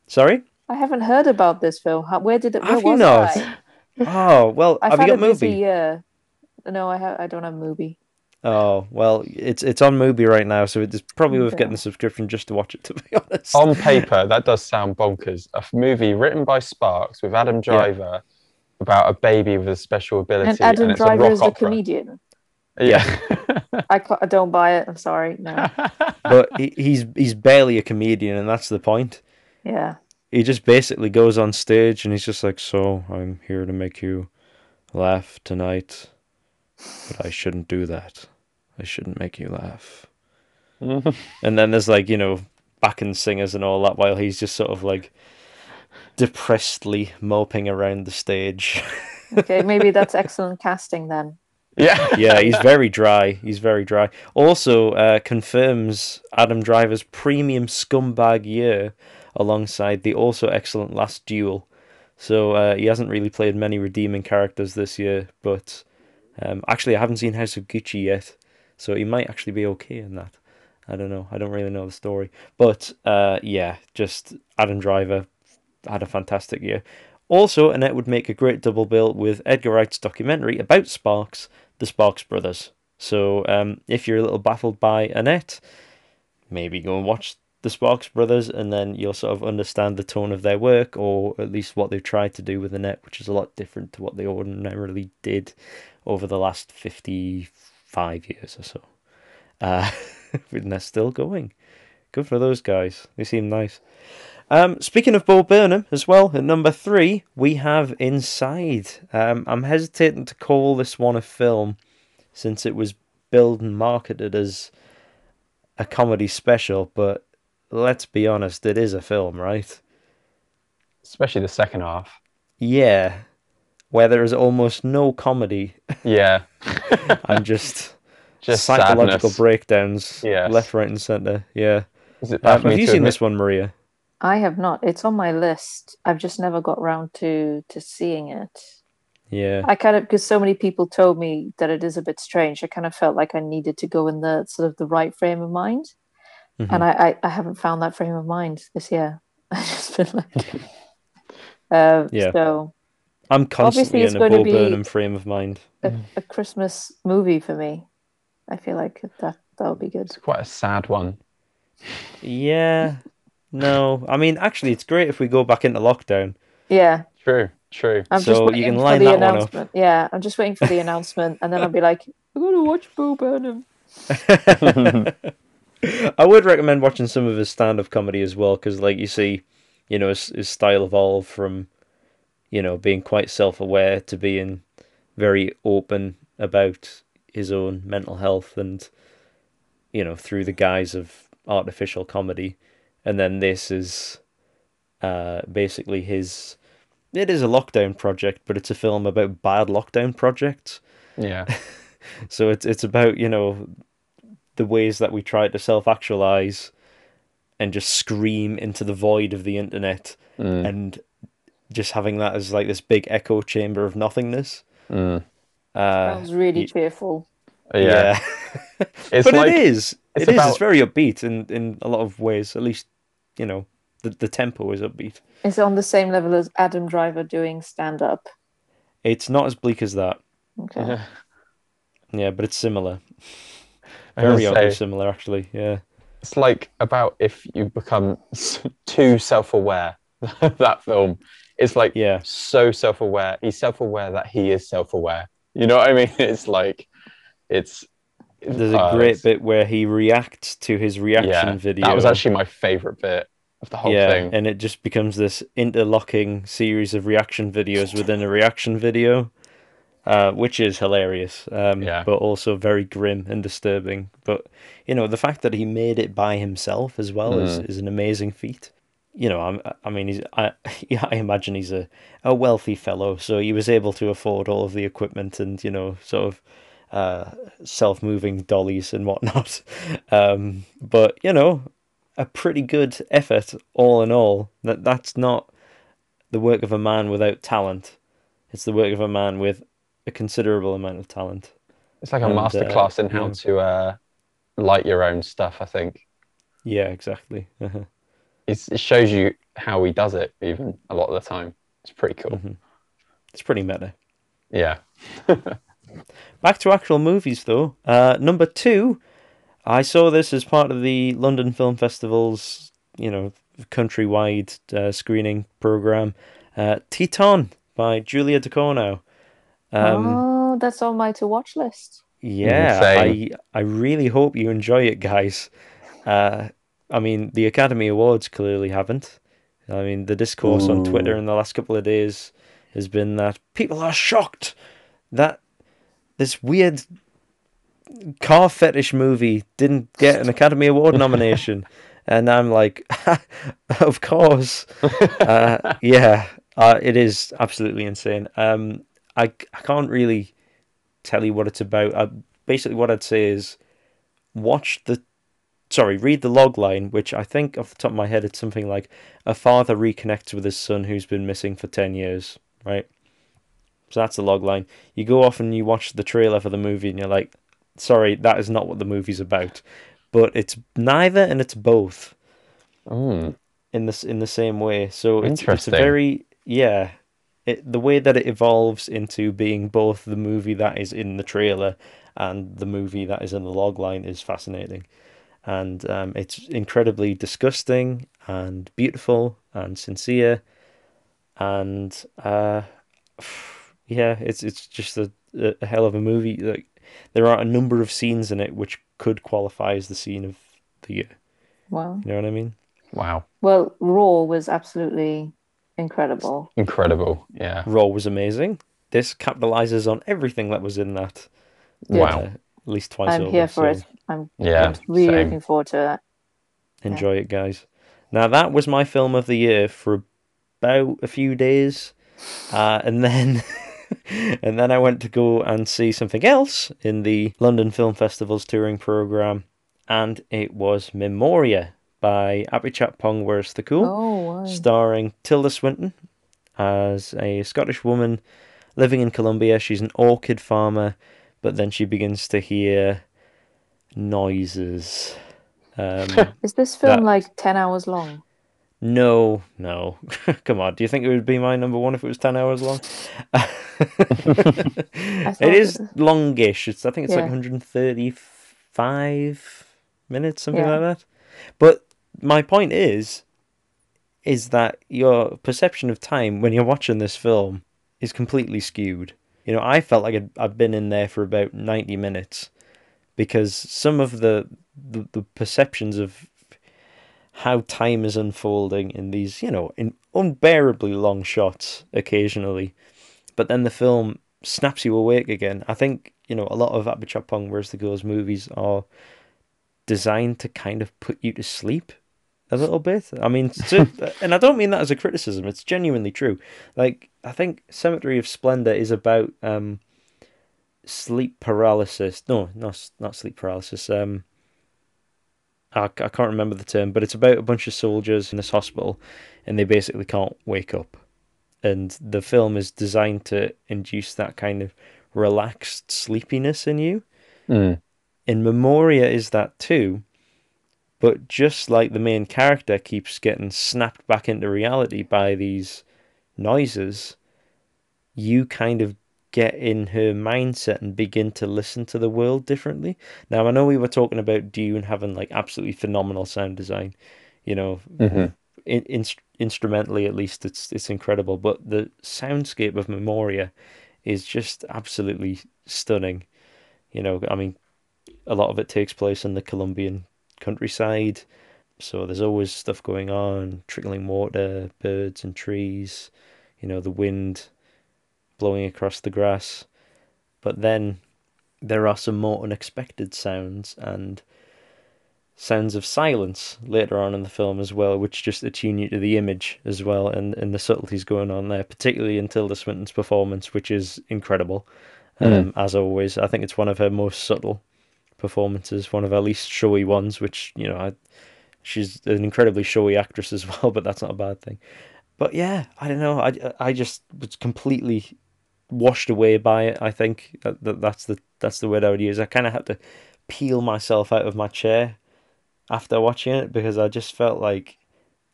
Sorry. I haven't heard about this film. Where did it? Where Have you was not? I? Oh well, I've have had you a got busy movie? year. No, I have. I don't have a movie. Oh well, it's it's on Mubi right now, so it's probably worth Okay. getting the subscription just to watch it. To be honest. On paper, that does sound bonkers. A movie written by Sparks with Adam Driver about a baby with a special ability. And Adam it's Driver rock is a opera. comedian. Yeah. I, I don't buy it. I'm sorry. No. but he, he's he's barely a comedian, and that's the point. Yeah. He just basically goes on stage and he's just like, "So I'm here to make you laugh tonight, but I shouldn't do that. I shouldn't make you laugh." And then there's like you know backing singers and all that, while he's just sort of like depressedly moping around the stage. Okay. Maybe that's excellent casting then. yeah. yeah, he's very dry. He's very dry. Also, uh, confirms Adam Driver's premium scumbag year alongside the also excellent Last Duel. So uh, he hasn't really played many redeeming characters this year, but um, actually, I haven't seen House of Gucci yet, so he might actually be okay in that. I don't know. I don't really know the story, but uh, yeah, just Adam Driver had a fantastic year. Also, Annette would make a great double bill with Edgar Wright's documentary about Sparks, The Sparks Brothers. So, um, if you're a little baffled by Annette, maybe go and watch The Sparks Brothers, and then you'll sort of understand the tone of their work, or at least what they've tried to do with Annette, which is a lot different to what they ordinarily did over the last 55 years or so. Uh, and they're still going. Good for those guys. They seem nice. Um, speaking of Bo Burnham as well, at number three we have Inside. Um, I'm hesitating to call this one a film, since it was billed and marketed as a comedy special, but let's be honest, it is a film, right? Especially the second half. Yeah, where there is almost no comedy Yeah. and just, Just psychological sadness. breakdowns Yes. left, right, and centre. Yeah. Is it Um, have you seen admit- this one, Maria? I have not. It's on my list. I've just never got round to to seeing it. Yeah. I kind of because so many people told me that it is a bit strange. I kind of felt like I needed to go in the sort of the right frame of mind, Mhm. and I, I I haven't found that frame of mind this year. I just feel like, um, Yeah. So I'm constantly it's in a going Bo Burnham frame of mind. a, a Christmas movie for me. I feel like that that'll be good. It's quite a sad one. Yeah. No. I mean, actually, it's great if we go back into lockdown. Yeah, True, true. I'm So just you can for line that one up. announcement. Yeah, I'm just waiting for the announcement, and then I'll be like, I'm gonna watch Bo Burnham. I would recommend watching some of his stand-up comedy as well, because, like you see, you know, his, his style evolve from, you know, being quite self-aware to being very open about his own mental health, and you know, through the guise of artificial comedy, and then this is, uh, basically his. It is a lockdown project, but it's a film about bad lockdown projects. Yeah. So it's it's about you know the ways that we try to self actualize and just scream into the void of the internet Mm, and just having that as like this big echo chamber of nothingness. mm. Uh, Sounds really y- cheerful. Yeah. It's but like it is. it's It is. about- It's very upbeat in in a lot of ways. At least you know the the tempo is upbeat. It's on the same level as Adam Driver doing stand up. It's not as bleak as that. Okay. Yeah. Yeah, but it's similar. Very oddly say, similar, actually. Yeah. it's like about if you become too self-aware. that film is like Yeah. so self-aware. He's self-aware that he is self-aware. You know what I mean? It's like it's. There's a uh, great it's- bit where he reacts to his reaction Yeah, video. that was actually my favorite bit of the whole yeah, thing. and it just becomes this interlocking series of reaction videos within a reaction video, uh, which is hilarious, um, Yeah. but also very grim and disturbing. But you know, the fact that he made it by himself as well is, Mm. is an amazing feat. You know, I'm, I mean, he's, I, I imagine he's a, a wealthy fellow, so he was able to afford all of the equipment and you know, sort of uh, self-moving dollies and whatnot. Um, but you know, a pretty good effort all in all. That that's not the work of a man without talent. It's the work of a man with a considerable amount of talent. It's like a And, masterclass uh, in how yeah. to uh, light your own stuff. I think Yeah, exactly. It's, it shows you how he does it. Even a lot of the time, it's pretty cool. Mhm. It's pretty meta. Yeah. Back to actual movies though. Uh, number two, I saw this as part of the London Film Festival's, you know, countrywide uh, screening program. Uh, Titane by Julia Ducournau. Um, oh, that's on my to watch list. Yeah, Insane. I I really hope you enjoy it, guys. Uh, I mean, the Academy Awards clearly haven't. I mean, the discourse on Twitter in the last couple of days has been that people are shocked that this weird car fetish movie didn't get an Academy Award nomination. And I'm like, of course. Uh, yeah, uh, it is absolutely insane. Um, I, I can't really tell you what it's about. I, basically, what I'd say is watch the, sorry, read the log line, which I think off the top of my head, it's something like a father reconnects with his son who's been missing for 10 years, right? So that's the log line. You go off and you watch the trailer for the movie and you're like, sorry, that is not what the movie's about. But it's neither and it's both Mm. in this in the same way. So it's it's a very yeah. It, the way that it evolves into being both the movie that is in the trailer and the movie that is in the log line is fascinating, and um, it's incredibly disgusting and beautiful and sincere, and uh, yeah, it's it's just a, a hell of a movie. Like there are a number of scenes in it which could qualify as the scene of the year. Wow. You know what I mean? Wow. Well, Raw was absolutely incredible. Incredible. Yeah. Raw was amazing. This capitalizes on everything that was in that. Wow. At least twice I'm over. here for so it. I'm, Yeah, I'm really same. looking forward to that. Enjoy it, guys. Now that was my film of the year for about a few days, uh, and then and then I went to go and see something else in the London Film Festival's touring program, and it was Memoria by Apichatpong Weerasethakul. Oh, wow. starring Tilda Swinton as a Scottish woman living in Colombia. She's an orchid farmer, but then she begins to hear noises. Um, Is this film that- like 10 hours long? no, no. Come on. Do you think it would be my number one if it was 10 hours long? it is it- longish. It's, I think it's like 135 minutes, something Yeah. like that. But my point is, is that your perception of time when you're watching this film is completely skewed. You know, I felt like I'd, I'd been in there for about 90 minutes because some of the, the, the perceptions of how time is unfolding in these, you know, in unbearably long shots occasionally, but then the film snaps you awake again. I think, you know, a lot of Apichat Weerasethakul's movies are designed to kind of put you to sleep a little bit. I mean, to, and I don't mean that as a criticism. It's genuinely true. Like I think Cemetery of Splendor is about um, sleep paralysis. No, not not sleep paralysis. Um, I, I can't remember the term, but it's about a bunch of soldiers in this hospital, and they basically can't wake up. And the film is designed to induce that kind of relaxed sleepiness in you. Mm. In Memoria is that too, but just like the main character keeps getting snapped back into reality by these noises, you kind of get in her mindset and begin to listen to the world differently. Now, I know we were talking about Dune having like absolutely phenomenal sound design, you know, Mhm. in, in, instrumentally at least it's it's incredible, but the soundscape of Memoria is just absolutely stunning. You know, I mean, a lot of it takes place in the Colombian countryside, so there's always stuff going on, trickling water, birds and trees, you know, the wind blowing across the grass. But then there are some more unexpected sounds and sounds of silence later on in the film as well, which just attune you to the image as well and, and the subtleties going on there, particularly in Tilda Swinton's performance, which is incredible. Um, As always, I think it's one of her most subtle performances, one of her least showy ones, which, you know, I, she's an incredibly showy actress as well, but that's not a bad thing. But yeah, I don't know. I, I just was completely washed away by it. I think that, that that's the that's the word I would use. I kind of had to peel myself out of my chair after watching it because I just felt like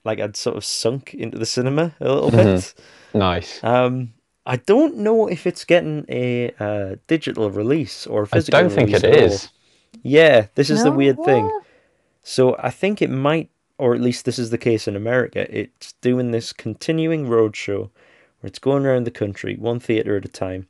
like I'd sort of sunk into the cinema a little bit. Nice. Um, I don't know if it's getting a uh, digital release or a I physical. I don't think it is. all. Yeah, this is the No? weird thing. So I think it might, or at least this is the case in America. It's doing this continuing roadshow where it's going around the country, one theater at a time.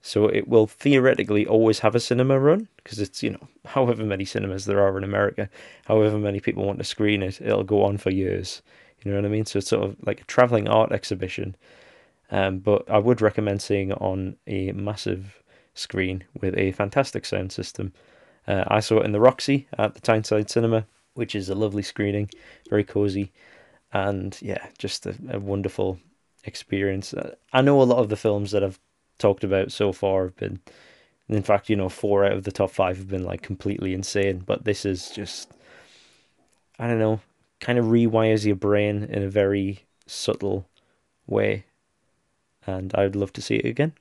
So it will theoretically always have a cinema run because it's you know however many cinemas there are in America, however many people want to screen it, it'll go on for years. You know what I mean? So it's sort of like a traveling art exhibition. Um, but I would recommend seeing it on a massive screen with a fantastic sound system. Uh, I saw it in the Roxy at the Tyneside Cinema, which is a lovely screening, very cozy, and yeah, just a, a wonderful experience. Uh, I know a lot of the films that I've talked about so far have been, in fact, you know, four out of the top five have been like completely insane, but this is just, I don't know, kind of rewires your brain in a very subtle way, and I'd love to see it again.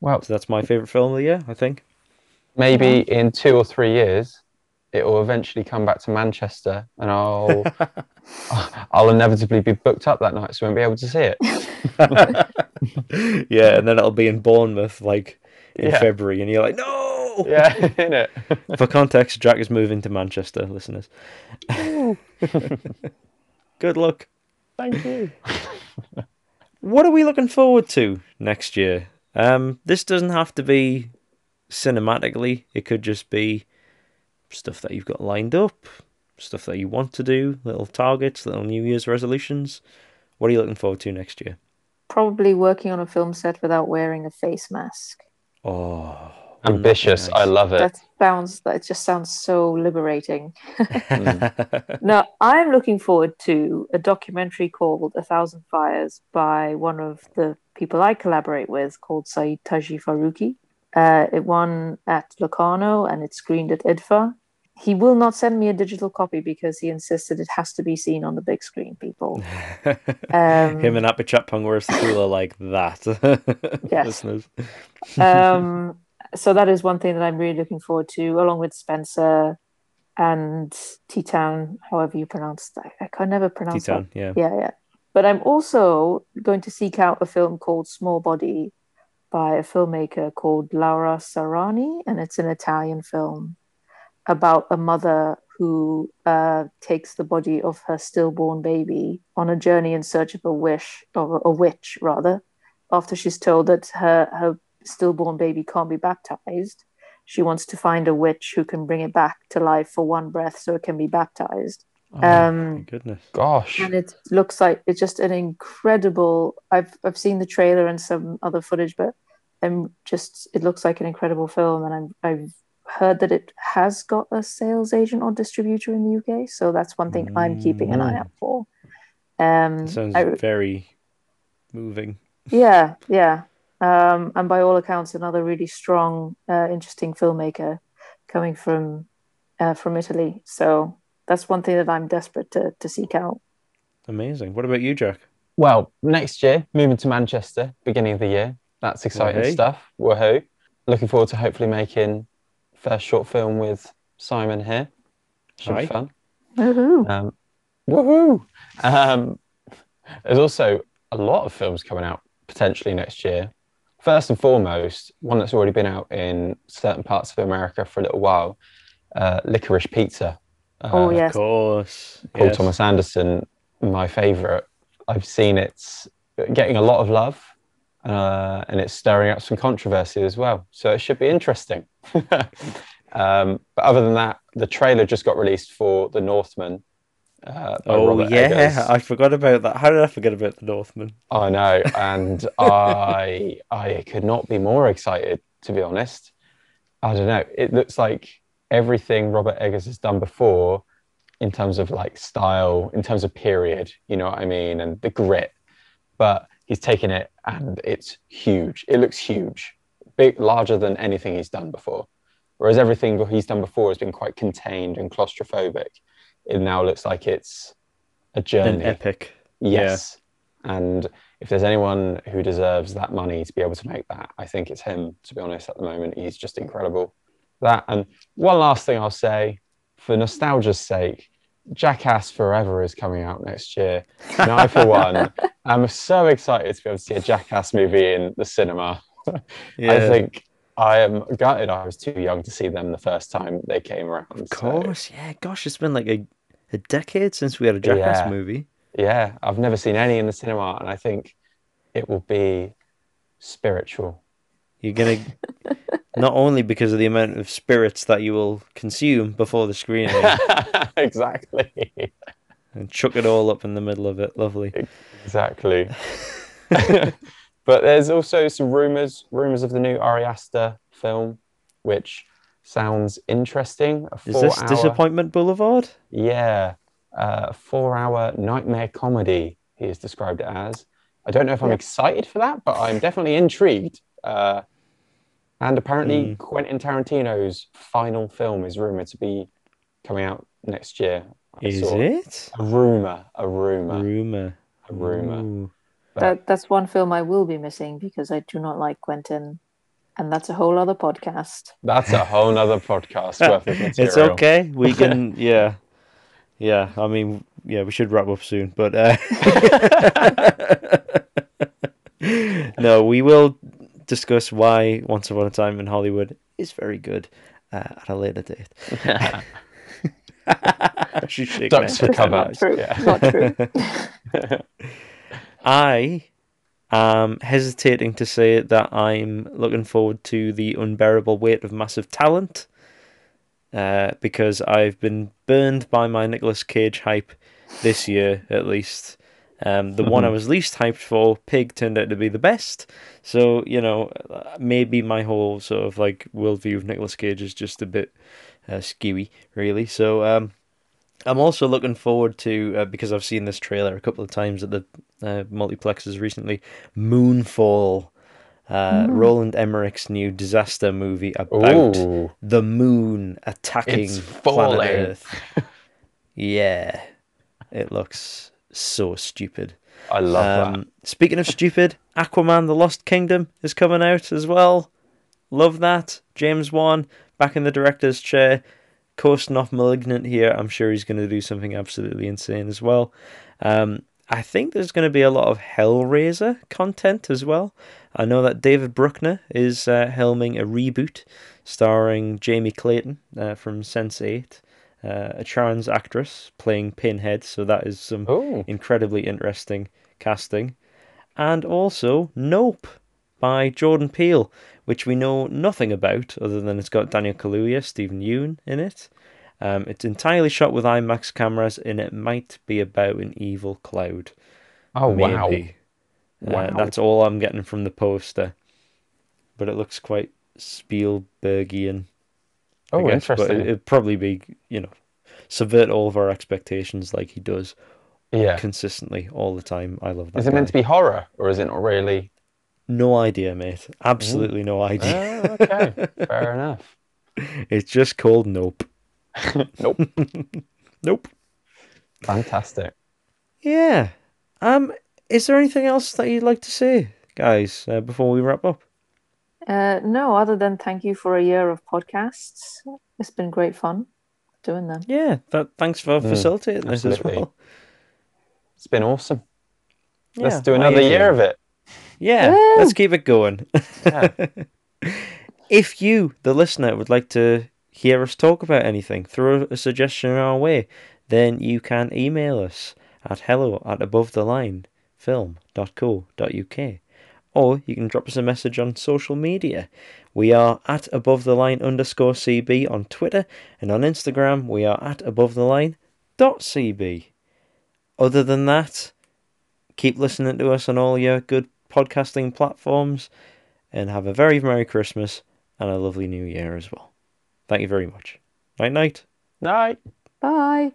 Well, So that's my favorite film of the year, I think. maybe in two or three years, it will eventually come back to Manchester, and I'll I'll inevitably be booked up that night, so I won't be able to see it. yeah, and then it'll be in Bournemouth like in Yeah. February, and you're like, no. Yeah, in it. For context, Jack is moving to Manchester, listeners. Good luck. Thank you. What are we looking forward to next year? Um, this doesn't have to be cinematically. It could just be stuff that you've got lined up, stuff that you want to do, little targets, little New Year's resolutions? What are you looking forward to next year? Probably working on a film set without wearing a face mask. Oh, Ambitious. I love it. That sounds that it just sounds so liberating. no, I'm looking forward to a documentary called A Thousand Fires by one of the people I collaborate with called Saeed Taji Farouky. Uh, it won at Locarno and it screened at IDFA. He will not send me a digital copy because he insisted it has to be seen on the big screen, people. Um, Him and Apichatpong Weerasethakul like that. Yes. Listeners. um, so that is one thing that I'm really looking forward to, along with Spencer and T Town, however you pronounce that. I can never pronounce that. T-Town, yeah. Yeah, yeah. But I'm also going to seek out a film called Small Body by a filmmaker called Laura Samani, and it's an Italian film about a mother who uh, takes the body of her stillborn baby on a journey in search of a wish, or a witch rather, after she's told that her her stillborn baby can't be baptized. She wants to find a witch who can bring it back to life for one breath so it can be baptized. Oh, Um, goodness. Gosh. and it looks like it's just an incredible i've i've seen the trailer and some other footage but i'm just it looks like an incredible film and i'm i've heard that it has got a sales agent or distributor in the uk so that's one thing i'm keeping an eye out for um Sounds I- very moving. yeah yeah um and by all accounts another really strong uh, interesting filmmaker coming from uh, from italy so that's one thing that i'm desperate to to seek out Amazing. What about you, Jack? Well, next year, moving to Manchester, beginning of the year. That's exciting Wahey. stuff. Woohoo. Looking forward to hopefully making first short film with Simon here. Should Aye. be fun. Woohoo. Um, woohoo! Um, there's also a lot of films coming out potentially next year. First and foremost, one that's already been out in certain parts of America for a little while, uh, Licorice Pizza. Uh, oh yes Of course. Paul yes. Thomas Anderson, my favorite. I've seen it's getting a lot of love uh, and it's stirring up some controversy as well. So it should be interesting. um, but other than that, the trailer just got released for The Northman. Uh, Oh Robert yeah, Eggers. I forgot about that. How did I forget about the Northman? I know, and I I could not be more excited to be honest. I don't know. It looks like everything Robert Eggers has done before, in terms of like style, in terms of period. You know what I mean, and the grit. But he's taken it, and it's huge. It looks huge, big, larger than anything he's done before. Whereas everything he's done before has been quite contained and claustrophobic. It now looks like it's a journey. An epic. Yes. And if there's anyone who deserves that money to be able to make that, I think it's him, to be honest, at the moment. He's just incredible. That and one last thing I'll say, for nostalgia's sake, Jackass Forever is coming out next year. And I, for one, am so excited to be able to see a Jackass movie in the cinema. Yeah. I think I am gutted I was too young to see them the first time they came around. Of so- course, yeah. Gosh, it's been like a, a decade since we had a Jackass Yeah. movie. Yeah, I've never seen any in the cinema, and I think it will be spiritual. You're gonna not only because of the amount of spirits that you will consume before the screening exactly, and chuck it all up in the middle of it. Lovely. exactly. but there's also some rumors, rumors of the new Ari Aster film, which sounds interesting. A Is this hour, Disappointment Boulevard? Yeah, uh, a four-hour nightmare comedy. He has described it as. I don't know if I'm Yeah. excited for that, but I'm definitely intrigued. Uh, and apparently, Hmm. Quentin Tarantino's final film is rumored to be coming out next year. I Is it? A rumor, a rumor, A Rumor. a rumor. Ooh. That that's one film I will be missing because I do not like Quentin, and that's a whole other podcast. That's a whole other podcast worth of material. It's okay. We can, yeah, yeah. I mean, yeah, we should wrap up soon, but uh, no, we will discuss why Once Upon a Time in Hollywood is very good uh, at a later date. She's shaking Ducks her for cover. Not true. Yeah. Not true. I am hesitating to say that I'm looking forward to the unbearable weight of massive talent. uh, because I've been burned by my Nicolas Cage hype this year, at least. Um, the one I was least hyped for, Pig, turned out to be the best. So you know, maybe my whole sort of like worldview of Nicolas Cage is just a bit uh, skewy, really. So um, I'm also looking forward to uh, because I've seen this trailer a couple of times at the uh, multiplexes recently. Moonfall, uh, Roland Emmerich's new disaster movie about Ooh. the moon attacking planet. Earth. yeah, it looks so stupid. I love Um, speaking of stupid, Aquaman: The Lost Kingdom is coming out as well. Love that. James Wan back in the director's chair, coasting off Malignant here. I'm sure he's going to do something absolutely insane as well. Um, I think there's going to be a lot of Hellraiser content as well. I know that David Bruckner is uh, helming a reboot starring Jamie Clayton uh, from Sense8, uh, a trans actress playing Pinhead. So that is some that. Oh, incredibly interesting casting. And also Nope by Jordan Peele, which we know nothing about other than it's got Daniel Kaluuya, Steven Yeun in it. Um, it's entirely shot with IMAX cameras, and it might be about an evil cloud. oh wow. Maybe. Uh, Wow. that's all I'm getting from the poster. But it looks quite Spielbergian. Oh, guess, interesting. it, it'd probably be, you know, subvert all of our expectations like he does yeah. consistently all the time. I love that. Is it meant to be horror or is it not really? No idea, mate. Absolutely no idea. Oh, okay. Fair enough. It's just called Nope. Nope. Nope. Fantastic. Yeah. Um. Is there anything else that you'd like to say, guys, uh, before we wrap up? Uh, no, other than thank you for a year of podcasts. It's been great fun doing them. Yeah. That. Thanks for facilitating this as well. It's been awesome. Let's do another agree. year of it. Yeah. Woo! Let's keep it going. Yeah. if you, the listener, would like to hear us talk about anything, throw a suggestion in our way, then you can email us at hello at above the line film.co.uk or you can drop us a message on social media. We are at above the line underscore CB on Twitter and on Instagram we are at above the line dot CB. Other than that, keep listening to us on all your good podcasting platforms and have a very Merry Christmas and a lovely New Year as well. Thank you very much. Night night. Night. Bye.